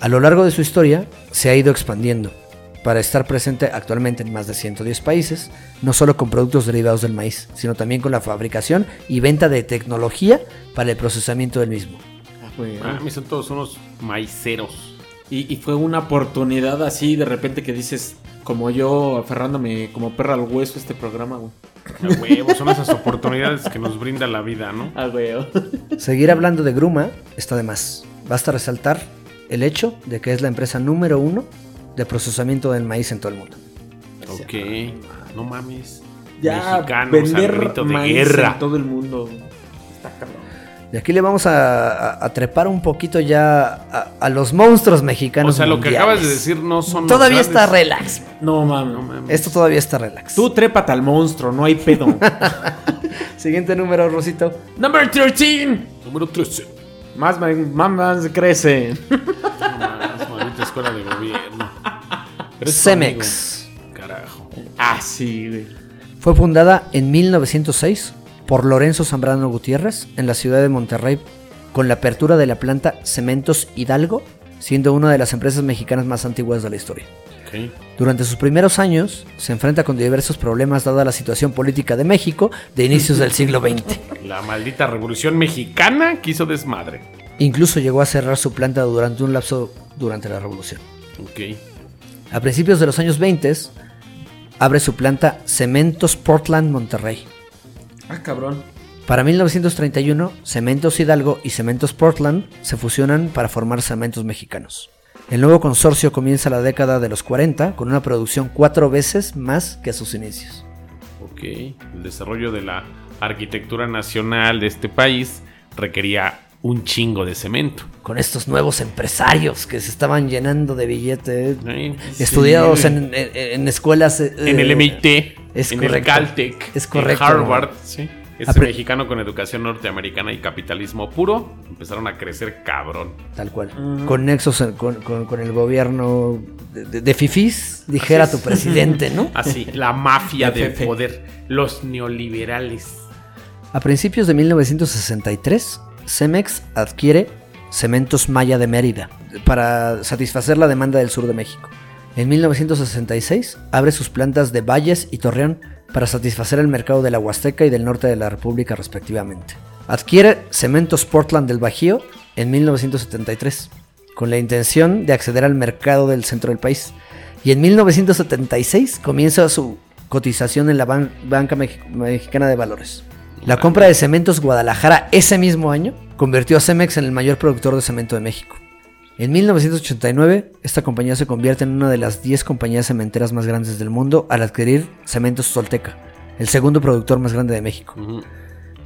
A lo largo de su historia se ha ido expandiendo para estar presente actualmente en más de 110 países, no solo con productos derivados del maíz, sino también con la fabricación y venta de tecnología para el procesamiento del mismo. Ah, güey. Mames, son todos unos maiceros. Y, y fue una oportunidad así de repente que dices, como yo aferrándome como perra al hueso este programa, güey. A huevo, son esas oportunidades que nos brinda la vida, ¿no? Ah, güey. Seguir hablando de Gruma está de más. Basta resaltar el hecho de que es la empresa número uno de procesamiento del maíz en todo el mundo. Ok. No mames. Ya Mexicanos vender de maíz guerra. en todo el mundo. Y aquí le vamos a, a- a trepar un poquito ya a, a los monstruos O mexicanos. sea, lo que acabas de decir no son. los Todavía está relax. No mames. No mames. Esto todavía está relax. Tú trépate al monstruo, no hay pedo. Siguiente número, Rosito. Number 13. Número 13. Más, más, más crece. No mames, maldita escuela de gobierno. Cemex. Carajo. Ah, sí, güey. Fue fundada en 1906 por Lorenzo Zambrano Gutiérrez en la ciudad de Monterrey con la apertura de la planta Cementos Hidalgo, siendo una de las empresas mexicanas más antiguas de la historia. Durante sus primeros años se enfrenta con diversos problemas dada la situación política de México de inicios del siglo XX. La maldita revolución mexicana quiso desmadre. Incluso llegó a cerrar su planta durante un lapso durante la revolución. A principios de los años 20 abre su planta Cementos Portland Monterrey. Ah, cabrón. Para 1931, Cementos Hidalgo y Cementos Portland se fusionan para formar Cementos Mexicanos. El nuevo consorcio comienza la década de los 40 con una producción cuatro veces más que a sus inicios. Ok. El desarrollo de la arquitectura nacional de este país requería un chingo de cemento. Con estos nuevos empresarios que se estaban llenando de billetes, ¿eh? estudiados Sí. en, en- en escuelas... eh, En el MIT, es en correcto. el Caltech, Es correcto. en Harvard, sí. Ese Apre- mexicano con educación norteamericana y capitalismo puro empezaron a crecer cabrón. Tal cual. Con nexos con, con- con el gobierno de, de, de fifís, dijera tu presidente, ¿no? Así, la mafia del poder, los neoliberales. A principios de 1963, Cemex adquiere Cementos Maya de Mérida para satisfacer la demanda del sur de México. En 1966 abre sus plantas de Valles y Torreón para satisfacer el mercado de la Huasteca y del norte de la República respectivamente. Adquiere Cementos Portland del Bajío en 1973 con la intención de acceder al mercado del centro del país. Y en 1976 comienza su cotización en la Ban- Banca Mex- Mexicana de Valores. La compra de Cementos Guadalajara ese mismo año convirtió a Cemex en el mayor productor de cemento de México. En 1989, esta compañía se convierte en una de las 10 compañías cementeras más grandes del mundo al adquirir Cementos Solteca, el segundo productor más grande de México.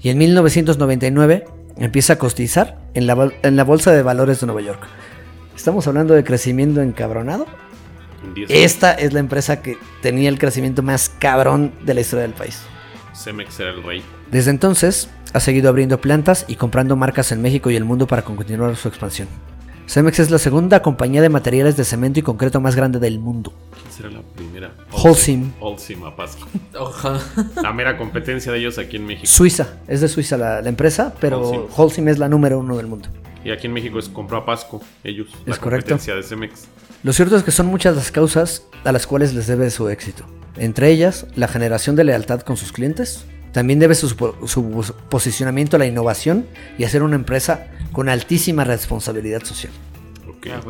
Y en 1999 empieza a cotizar en la, en la Bolsa de Valores de Nueva York. Estamos hablando de crecimiento encabronado. En 10 Esta es la empresa que tenía el crecimiento más cabrón de la historia del país. Cemex era el rey. Desde entonces, ha seguido abriendo plantas y comprando marcas en México y el mundo para continuar su expansión. Cemex es la segunda compañía de materiales de cemento y concreto más grande del mundo. ¿Quién será la primera? Holcim. Holcim, a Pasco. Ojalá. La mera competencia de ellos aquí en México. Suiza, es de Suiza la, la empresa, pero Holcim. Holcim. es la número uno del mundo. Y aquí en México es compró a Pasco, ellos. la Es correcto. competencia de Cemex. Lo cierto es que son muchas las causas a las cuales les debe su éxito. Entre ellas, la generación de lealtad con sus clientes. También debe su, su posicionamiento a la innovación y a ser una empresa con altísima responsabilidad social. Ok. Ah.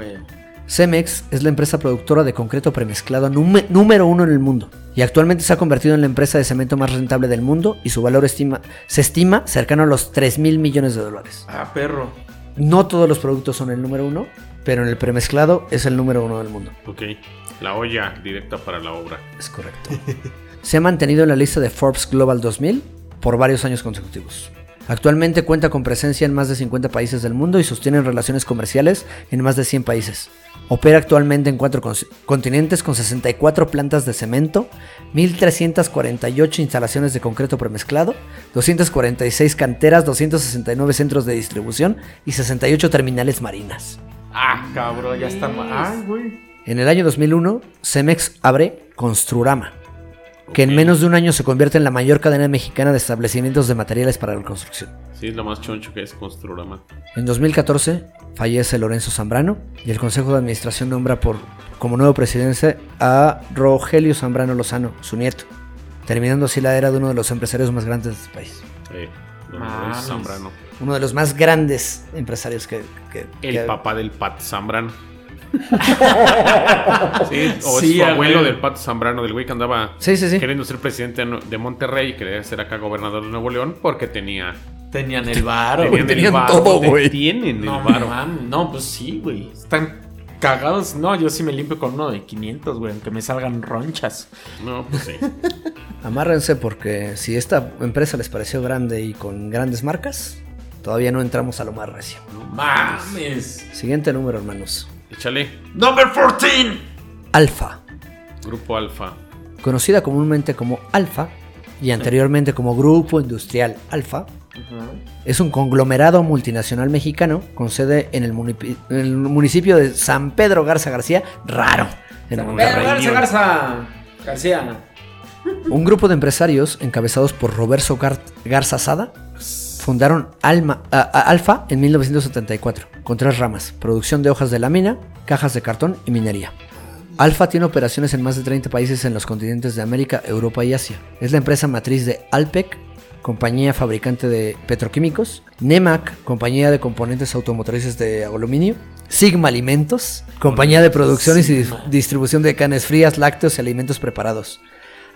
Cemex es la empresa productora de concreto premezclado número uno en el mundo y actualmente se ha convertido en la empresa de cemento más rentable del mundo y su valor estima, se estima cercano a los 3 mil millones de dólares. Ah, perro. No todos los productos son el número uno, pero en el premezclado es el número uno del mundo. Ok. La olla directa para la obra. Es correcto. Se ha mantenido en la lista de Forbes Global 2000 por varios años consecutivos. Actualmente cuenta con presencia en más de 50 países del mundo y sostiene relaciones comerciales en más de 100 países. Opera actualmente en cuatro con- continentes con 64 plantas de cemento, 1.348 instalaciones de concreto premezclado, 246 canteras, 269 centros de distribución y 68 terminales marinas. Ah, cabrón, ya está. ma- Ay, güey. En el año 2001, Cemex abre Construrama, que en menos de un año se convierte en la mayor cadena mexicana de establecimientos de materiales para la construcción. Sí, es lo más choncho que es Construrama. En 2014 fallece Lorenzo Zambrano y el Consejo de Administración nombra por, como nuevo presidente a Rogelio Zambrano Lozano, su nieto, terminando así la era de uno de los empresarios más grandes de este país. Lorenzo Zambrano. Uno de los más grandes empresarios que... que- El que- papá del Pat Zambrano. sí, o Sí, es su abuelo del Pat Zambrano, del güey que andaba Sí, sí, sí. queriendo ser presidente de Monterrey y quería ser acá gobernador de Nuevo León porque tenía. Tenían el varo. tenían el varo, todo, güey. Tienen el No, varo. mames, no, pues sí, güey. Están cagados. No, yo sí me limpio con uno de 500, güey, aunque me salgan ronchas. No, pues sí. Amárrense porque si esta empresa les pareció grande y con grandes marcas, todavía no entramos a lo más recio. No mames. Siguiente número, hermanos. Échale. Number 14. Alfa, Grupo Alfa. conocida comúnmente como Alfa y anteriormente como Grupo Industrial Alfa, es un conglomerado multinacional mexicano con sede en el, munipi- en el municipio de San Pedro Garza García, raro. en Monterrey. Garza, Garza, Garza. García. Un grupo de empresarios encabezados por Roberto Gar- Garza Sada fundaron Alma- Alfa en 1974 con tres ramas, producción de hojas de lámina, cajas de cartón y minería. Alfa tiene operaciones en más de 30 países en los continentes de América, Europa y Asia. Es la empresa matriz de Alpec, compañía fabricante de petroquímicos, Nemac, compañía de componentes automotrices de aluminio, Sigma Alimentos, compañía de producción y dis- distribución de carnes frías, lácteos y alimentos preparados.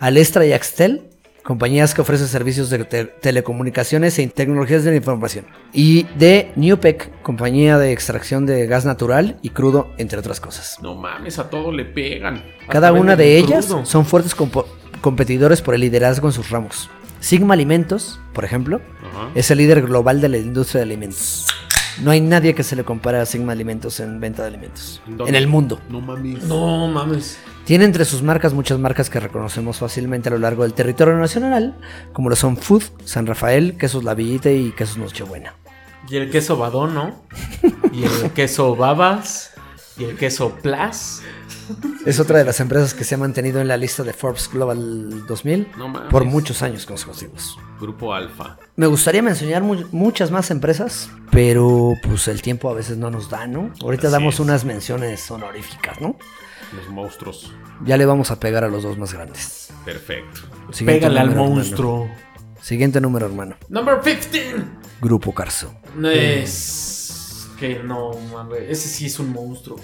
Alestra y Axtel, compañías que ofrecen servicios de te- telecomunicaciones e tecnologías de la información. Y de Newpec, compañía de extracción de gas natural y crudo, entre otras cosas. No mames, a todo le pegan. Cada una de crudo. ellas son fuertes competidores por el liderazgo en sus ramos. Sigma Alimentos, por ejemplo, Ajá. es el líder global de la industria de alimentos. No hay nadie que se le compare a Sigma Alimentos en venta de alimentos. ¿Dónde? En el mundo. No mames. No mames. Tiene entre sus marcas muchas marcas que reconocemos fácilmente a lo largo del territorio nacional, como lo son Food, San Rafael, Quesos La Villita y Quesos Nochebuena. Y el queso badón, ¿no? Y el queso babas. Y el queso plus. Es otra de las empresas que se ha mantenido en la lista de Forbes Global 2000 No mames. por muchos años consecutivos. Grupo Alfa. Me gustaría mencionar mu- muchas más empresas, pero pues el tiempo a veces no nos da, ¿no? Ahorita Así damos es. unas menciones honoríficas, ¿no? Los monstruos. Ya le vamos a pegar a los dos más grandes. Perfecto. Siguiente Pégale al número, hermano. monstruo. Siguiente número, hermano. Number 15. Grupo Carso. No es. Que no mames. Ese sí es un monstruo.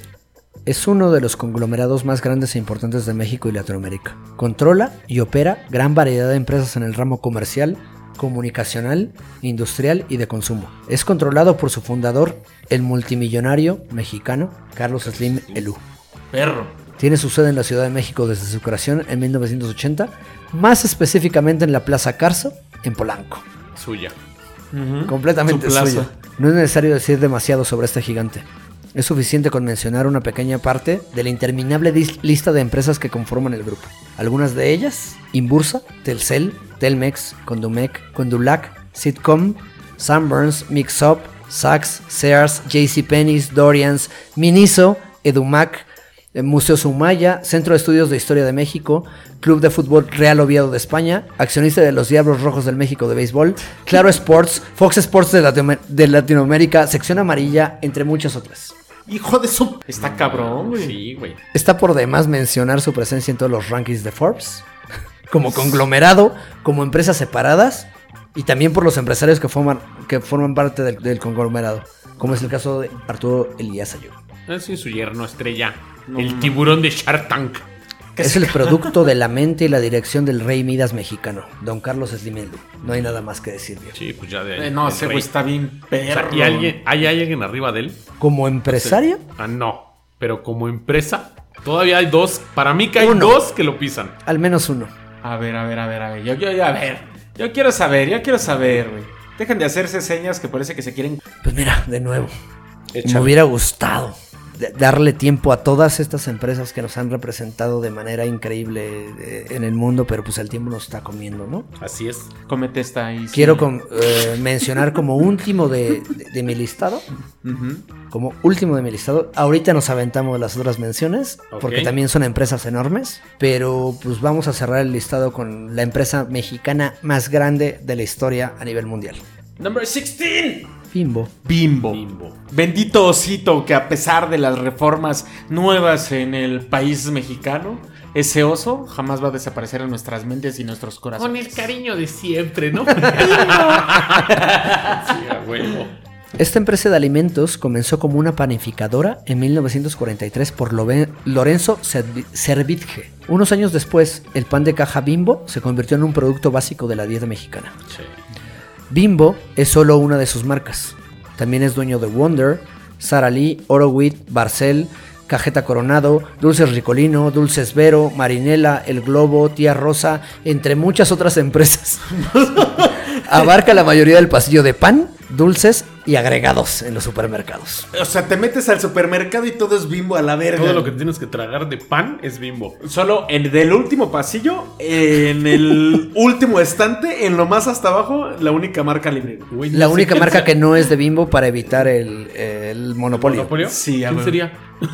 Es uno de los conglomerados más grandes e importantes de México y Latinoamérica. Controla y opera gran variedad de empresas en el ramo comercial, comunicacional, industrial y de consumo. Es controlado por su fundador, el multimillonario mexicano Carlos Slim Elú. Perro. Tiene su sede en la Ciudad de México desde su creación en 1980, más específicamente en la Plaza Carso, en Polanco. Suya. Completamente Su suya. No es necesario decir demasiado sobre este gigante. Es suficiente con mencionar una pequeña parte de la interminable lista de empresas que conforman el grupo. Algunas de ellas, Inbursa, Telcel, Telmex, Condumec, Condulac, Sitcom, Sunburns, Mixup, Saks, Sears, JCPenney's, Dorians, Miniso, Edumac, Museo Sumaya, Centro de Estudios de Historia de México, Club de Fútbol Real Oviedo de España, accionista de los Diablos Rojos del México de Béisbol, Claro Sports, Fox Sports de, Latino- de Latinoamérica, Sección Amarilla, entre muchas otras. Hijo de su. Está cabrón, güey. Sí, güey. Está por demás mencionar su presencia en todos los rankings de Forbes, como conglomerado, como empresas separadas y también por los empresarios que forman, que forman parte del, del conglomerado, como es el caso de Arturo Elías Ayub. Así su yerno estrella. No el tiburón de Shark Tank. Es el producto de la mente y la dirección del rey Midas mexicano, don Carlos Slimendu. No hay nada más que decir, viejo. Sí, pues ya de ahí. Eh, no, ese güey está bien O perro. sea, ¿y alguien, hay alguien arriba de él? Como empresario, Ah, no. Pero como empresa, todavía hay dos. Para mí que hay Uno. dos que lo pisan. al menos uno. A ver, a ver, a ver, a ver. Yo, yo, yo, a ver. Yo quiero saber, yo quiero saber, güey. Dejan de hacerse señas que parece que se quieren. Pues mira, de nuevo, me hubiera gustado darle tiempo a todas estas empresas que nos han representado de manera increíble eh, en el mundo, pero pues el tiempo nos está comiendo, ¿no? Así es. Comete esta ahí. sí. Quiero com- eh, mencionar como último de, de- de mi listado, como último de mi listado, ahorita nos aventamos las otras menciones, porque también son empresas enormes, pero pues vamos a cerrar el listado con la empresa mexicana más grande de la historia a nivel mundial. Number 16. Bimbo. Bimbo. Bimbo. Bendito osito que a pesar de las reformas nuevas en el país mexicano, ese oso jamás va a desaparecer en nuestras mentes y nuestros Con corazones. el cariño de siempre, ¿no? sí, a huevo. Esta empresa de alimentos comenzó como una panificadora en 1943 por Lorenzo Servi- Servitje. Unos años después, el pan de caja Bimbo se convirtió en un producto básico de la dieta mexicana. Sí. Bimbo es solo una de sus marcas. También es dueño de Wonder, Sara Lee, Orowit, Barcel, Cajeta Coronado, Dulces Ricolino, Dulces Vero, Marinela, El Globo, Tía Rosa, entre muchas otras empresas. Abarca la mayoría del pasillo de pan, dulces y agregados en los supermercados. O sea, te metes al supermercado y todo es bimbo a la verga. Todo lo que tienes que tragar de pan es bimbo. Solo en del último pasillo, en el último estante, en lo más hasta abajo, la única marca libre. Güey, La no única marca que no es de Bimbo para evitar el, el monopolio. ¿Monopolio? Sí, ¿Quién sería?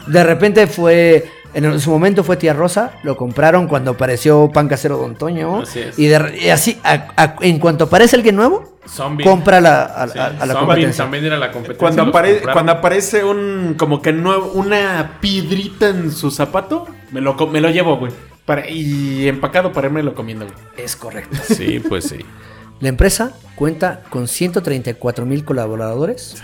De repente fue, en su momento fue Tía Rosa, lo compraron cuando apareció Pan Casero Don Toño. Así es. Y, de- y así, a- a- en cuanto aparece alguien nuevo, Zombie. compra la, a, Sí, a- a la Zombie competencia. también era la competencia. Cuando, apare- aparece un como que nuevo, una piedrita en su zapato, me lo, me lo llevo, güey. Para- y empacado para irme lo comiendo, güey. Es correcto. Sí, pues sí. La empresa cuenta con 134 mil colaboradores,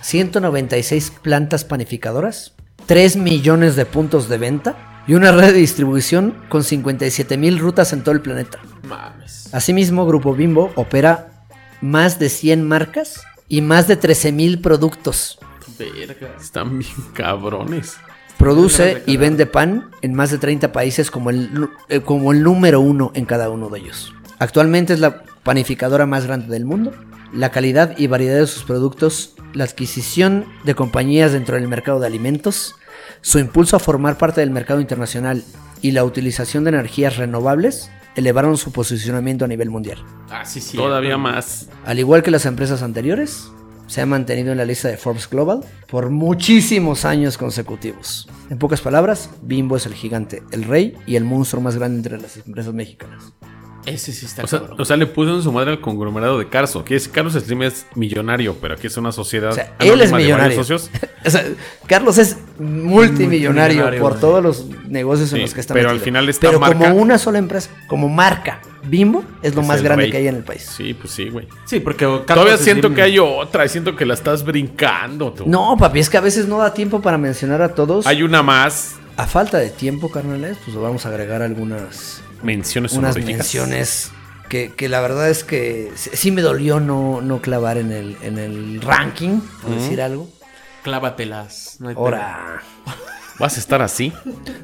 196 plantas panificadoras, 3 millones de puntos de venta y una red de distribución con 57 mil rutas en todo el planeta. Mames. Asimismo, Grupo Bimbo opera más de 100 marcas y más de 13 mil productos. Verga. Están bien cabrones. Produce y vende pan en más de 30 países como el, eh, como el número uno en cada uno de ellos. Actualmente es la panificadora más grande del mundo. La calidad y variedad de sus productos la adquisición de compañías dentro del mercado de alimentos, su impulso a formar parte del mercado internacional y la utilización de energías renovables elevaron su posicionamiento a nivel mundial. Ah, sí, sí. Todavía más. Al igual que las empresas anteriores, se ha mantenido en la lista de Forbes Global por muchísimos años consecutivos. En pocas palabras, Bimbo es el gigante, el rey y el monstruo más grande entre las empresas mexicanas. Ese sí está O sea, cabrón. o sea, le puso en su madre al conglomerado de Carso. Que es Carlos Slim es millonario, pero aquí es una sociedad. O sea, él es millonario. varios socios. O sea, Carlos es multimillonario Multimillonario, por todos los negocios en los que está pero al final Pero marca- como una sola empresa, como marca, Bimbo es lo Es más grande rey. que hay en el país. Sí, pues sí, güey. Sí, porque Carlos Todavía siento Slim- que hay otra. y Siento que la estás brincando tú. No, papi, es que a veces no da tiempo para mencionar a todos. Hay una más. A falta de tiempo, carnales, pues vamos a agregar algunas Menciones unas menciones que, que la verdad es que sí me dolió no, no clavar en el, en el ranking, por decir algo. Clávatelas. No hay Ahora, ¿Vas a estar así?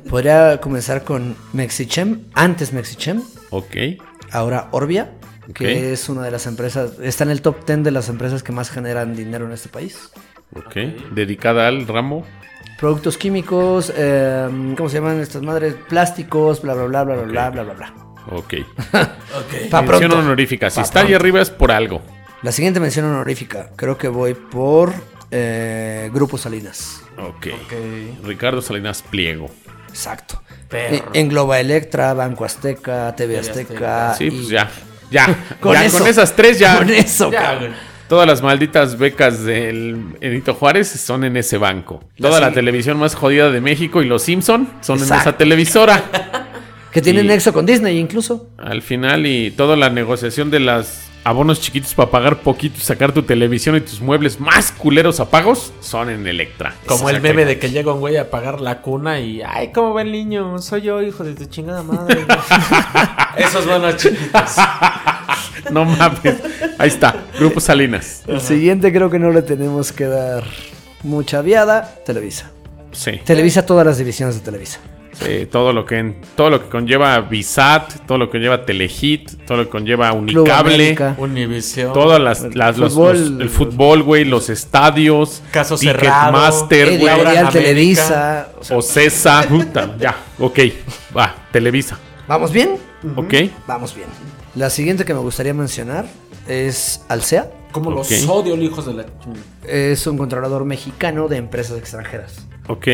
podría comenzar con Mexichem, antes Mexichem, Ok. ahora Orbia, que es una de las empresas, está en el top 10 de las empresas que más generan dinero en este país. Ok. Dedicada al ramo. Productos químicos, eh, ¿cómo se llaman estas madres? Plásticos, bla, bla, bla, bla, bla, Ok. bla, bla, bla, bla. Ok. Pa' Mención pronto. honorífica. Si Pa' está ahí pronto. arriba es por algo. La siguiente mención honorífica, creo que voy por eh, Grupo Salinas. Ok. Ok. Ricardo Salinas Pliego. Exacto. Perro. Engloba Electra, Banco Azteca, TV TV Azteca. Azteca. Sí, y- pues ya. Ya. Con Ya, eso. con esas tres ya. Con eso, Ya, cabrón. Todas las malditas becas del Benito Juárez son en ese banco. Toda la sí. televisión más jodida de México y los Simpson son en esa televisora. Que tiene nexo con Disney incluso. Al final y toda la negociación de las abonos chiquitos para pagar poquito y sacar tu televisión y tus muebles más culeros a pagos son en Electra. Como el meme de que llega un güey a pagar la cuna y. Ay, ¿cómo va el niño? Soy yo, hijo de tu chingada madre. güey". Esos buenos chiquitos. No mames. Ahí está. Grupo Salinas. El siguiente creo que no le tenemos que dar mucha viada. Televisa. Sí. Televisa todas las divisiones de Televisa. Sí, todo lo que todo lo que conlleva Visat, todo lo que conlleva Telehit, todo lo que conlleva Unicable. Univisión. todas las, las- los- Fútbol. los- el fútbol, güey, los estadios, Caso cerrado. Ticketmaster, güey. Televisa. O sea, Ocesa, ya, ok, va, Televisa, ¿Vamos bien? Ok, Vamos bien. La siguiente que me gustaría mencionar es Alsea. Como los Ok. odio, hijos de la. Es un controlador mexicano de empresas extranjeras. ok,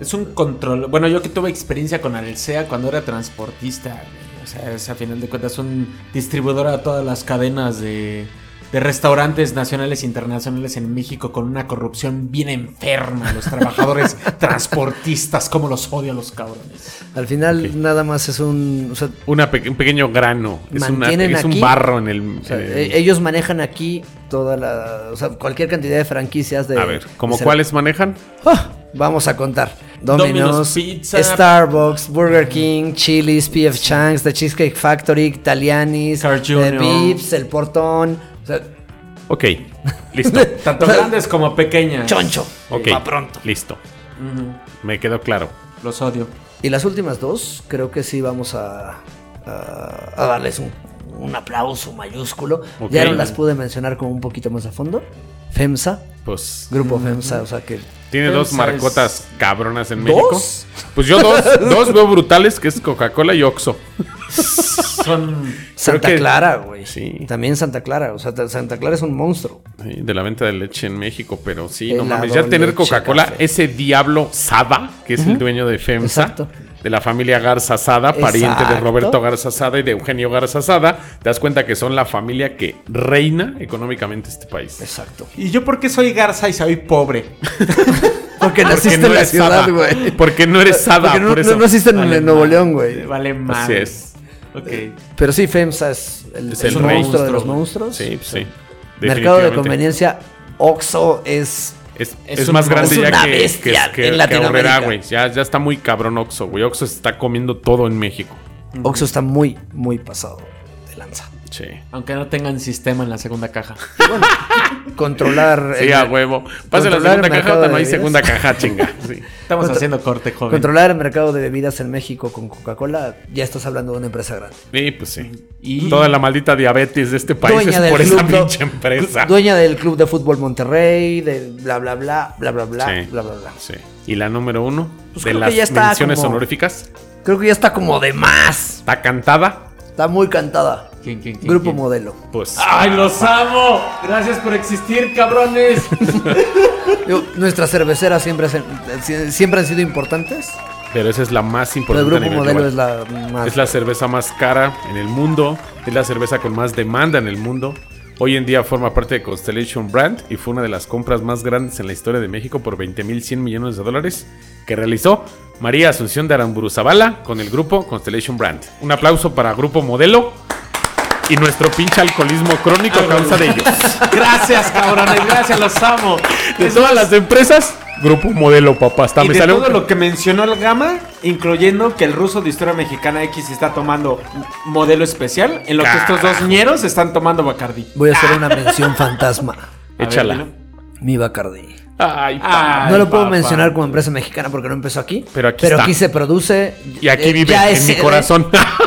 Es un control. Bueno, yo que tuve experiencia con Alsea cuando era transportista. O sea, es a final de cuentas un distribuidor a todas las cadenas de, de restaurantes nacionales e internacionales en México con una corrupción bien enferma. Los trabajadores transportistas, como los odio a los cabrones. Al final nada más es un... o sea, Una pe- un pequeño grano, es, una- Mantienen es un aquí- barro en el... o sea, en el- e- ellos manejan aquí toda la... O sea, cualquier cantidad de franquicias de... a ver, ¿como de- cuáles manejan? Ah, vamos a contar. Domino's, Domino's Pizza. Starbucks, Burger King, Chili's, PF Chang's, The Cheesecake Factory, Italianis, The. Vips, El Portón, Ok, listo, Tanto grandes como pequeñas. choncho. ok, Pa' pronto. listo, me quedó claro. Los odio. Y las últimas dos, creo que sí vamos a, a- a darles un, un aplauso mayúsculo. Ya no las pude mencionar como un poquito más a fondo. FEMSA, Pues Grupo FEMSA, o sea que... tiene dos marcotas cabronas en ¿Dos? México. Pues yo dos, dos veo brutales, que es Coca-Cola y Oxxo. Son. Santa que- Clara, güey. Sí. También Santa Clara, o sea, ta- Santa Clara es un monstruo. Sí, de la venta de leche en México, pero sí, Helado, no mames. Ya tener Coca-Cola, ese diablo Sada, que es el dueño de FEMSA, Exacto. De la familia Garza Sada, pariente de. Roberto Garza Sada y de Eugenio Garza Sada, te das cuenta que son la familia que reina económicamente este país. Exacto. ¿Y yo por qué soy Garza y soy pobre? Porque naciste no en la eres ciudad, güey. Porque no eres Sada, Porque no, por eso. no naciste en, Vale en Nuevo. León, güey. Vale más. Así es. Ok. Pero sí, FEMSA es el, Es el el rey. monstruo de los Monstruo. monstruos. Sí, pues sí. Mercado de conveniencia, Oxxo es... Es, Es es un más grande ya Es una que, bestia que, que, en que. Aurrera, güey. Ya, ya está muy cabrón Oxxo, güey. Oxxo se está comiendo todo en México. Oxxo está muy, muy pasado. Sí. Aunque no tengan sistema en la segunda caja. Controlar. Sí, el- a huevo. Pasa la segunda caja, no hay bebidas. segunda caja, chinga. Sí. Estamos haciendo corte, joven. Controlar el mercado de bebidas en México con Coca-Cola, ya estás hablando de una empresa grande. Sí, pues sí. Y- Toda la maldita diabetes de este país es por esa pinche empresa. Dueña del Club de Fútbol Monterrey, de bla, bla, bla, bla, bla, bla, Sí. bla, bla, bla. Sí. Y la número uno Pues de las menciones como- honoríficas Creo que ya está como de más. está cantada. Está muy cantada. ¿Quién, quién, quién, Grupo quién? modelo. Pues ¡Ay, los amo! Gracias por existir, cabrones. Nuestras cerveceras siempre, se- siempre han sido importantes. Pero esa es la más Pero el importante. a grupo modelo global. es la más. Es la cerveza más cara en el mundo. Es la cerveza con más demanda en el mundo. Hoy en día forma parte de Constellation Brand y fue una de las compras más grandes en la historia de México por 20.100 millones de dólares que realizó María Asunción de Aramburu Zavala con el grupo Constellation Brand. Un aplauso para Grupo Modelo y nuestro pinche alcoholismo crónico a causa de ellos. Gracias, cabrones. Gracias, los amo. De Es todas más, las empresas, Grupo Modelo, papá. Hasta y me de todo lo que mencionó el Gama, incluyendo que el ruso de Historia Mexicana X está tomando modelo especial, en lo que estos dos ñeros están tomando Bacardi. Voy a hacer una mención fantasma. A Échala. Mi Bacardi. Ay, Ah, no lo puedo mencionar como empresa mexicana porque no empezó aquí. Pero aquí está. se produce. y aquí eh, vive ya en es mi corazón.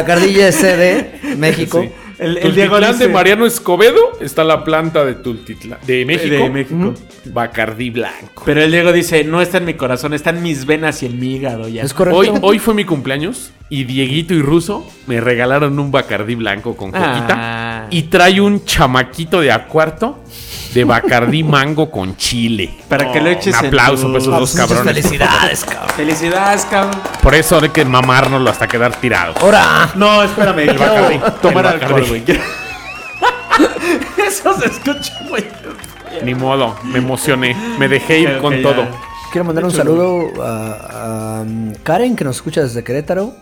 Es sede, México. Sí. El, el Diego Tultitlán dice- de Mariano Escobedo está la planta de Tultitlán de México. De México. Bacardí blanco. Pero el Diego dice, no está en mi corazón, está en mis venas y en mi hígado ya. Es correcto. Hoy, hoy fue mi cumpleaños y Dieguito y Ruso me regalaron un Bacardí blanco con coquita. Ah. Y trae un chamaquito de a cuarto de Bacardí mango con chile. Para que lo eches Un aplauso para esos dos cabrones. Felicidades, cabrón. Felicidades, cabrón. Por eso hay que mamárnoslo hasta quedar tirado. Ahora. No, espérame, El Bacardí. Tomar El alcohol, Bacardí. güey. Eso se escucha, güey. Ni modo, me emocioné. Me dejé ir Ok, con ya. todo. Quiero mandar un saludo a, a, um, Karen que nos escucha desde Querétaro.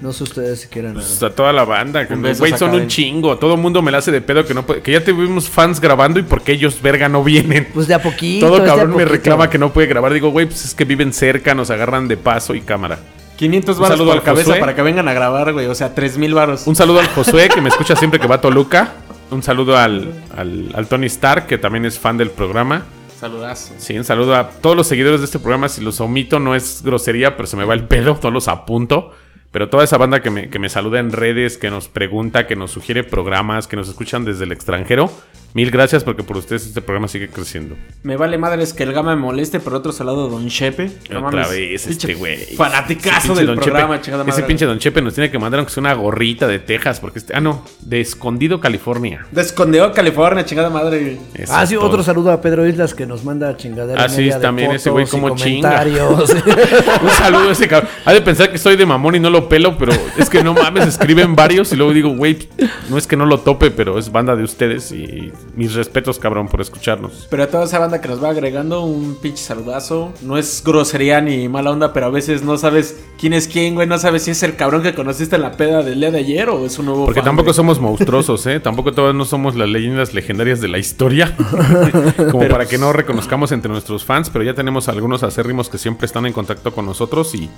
No sé ustedes si quieran. Pues a toda la banda. Güey, son un chingo. Todo el mundo me la hace de pedo que no puede- que ya tuvimos fans grabando y porque ellos, verga, no vienen. Pues de a poquito. Todo cabrón me reclama que no puede grabar. Digo, güey, pues es que viven cerca, nos agarran de paso y cámara. 500 Un baros saludo por al cabeza Josué. para que vengan a grabar, güey. O sea, 3000 baros. Un saludo al Josué, que me escucha siempre que va a Toluca. Un saludo al, al, al Tony Stark, que también es fan del programa. Saludazo. Sí, un saludo a todos los seguidores de este programa. Si los omito, no es grosería, pero se me va el pedo, todos los apunto. Pero toda esa banda que me, que me saluda en redes, que nos pregunta, que nos sugiere programas, que nos escuchan desde el extranjero, mil gracias porque por ustedes este programa sigue creciendo. Me vale madres que el gama me moleste, por otro lado, Don Chepe. No Otra mames, vez este güey. Fanaticazo del Don programa, Chepe- Ese pinche Don Chepe nos tiene que mandar aunque sea una gorrita de Texas, porque este, ah no, de Escondido, California. De Escondido, California, chingada madre. Eso Ah, sí, todo. otro saludo a Pedro Islas que nos manda chingadera. Ah, sí, media de también ese güey como chinga. Un saludo a ese cabrón. Ha de pensar que estoy de mamón y no lo pelo, pero es que no mames, escriben varios y luego digo, güey, no es que no lo tope, pero es banda de ustedes y mis respetos, cabrón, por escucharnos. Pero a toda esa banda que nos va agregando, un pinche saludazo. No es grosería ni mala onda, pero a veces no sabes quién es quién, güey. No sabes si es el cabrón que conociste en la peda del día de ayer o es un nuevo Porque fan, tampoco güey. somos monstruosos, ¿eh? Tampoco todos no somos las leyendas legendarias de la historia. Como Pero- para que no reconozcamos entre nuestros fans, pero ya tenemos algunos acérrimos que siempre están en contacto con nosotros y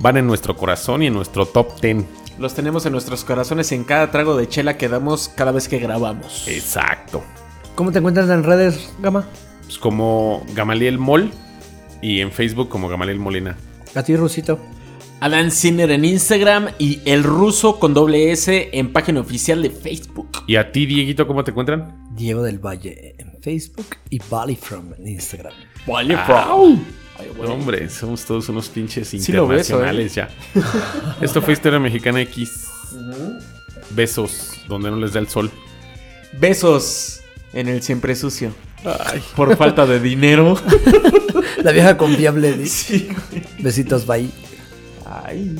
van en nuestro corazón y en nuestro top 10. Los tenemos en nuestros corazones en cada trago de chela que damos cada vez que grabamos. Exacto. ¿Cómo te encuentras en redes, Gama? Pues como Gamaliel Mol y en Facebook como Gamaliel Molina. A ti, Rusito. Alan Sinner en Instagram y el ruso con doble S en página oficial de Facebook. ¿Y a ti, Dieguito, cómo te encuentran? Diego del Valle en Facebook y Bali From en Instagram. Vale, Au. Ay, No, hombre, somos todos unos pinches Sí lo beso, internacionales ya. Esto fue Historia Mexicana X. Besos donde no les da el sol. Besos en el siempre sucio. Por falta de dinero. La vieja confiable. sí, güey. Besitos, bye. Ay.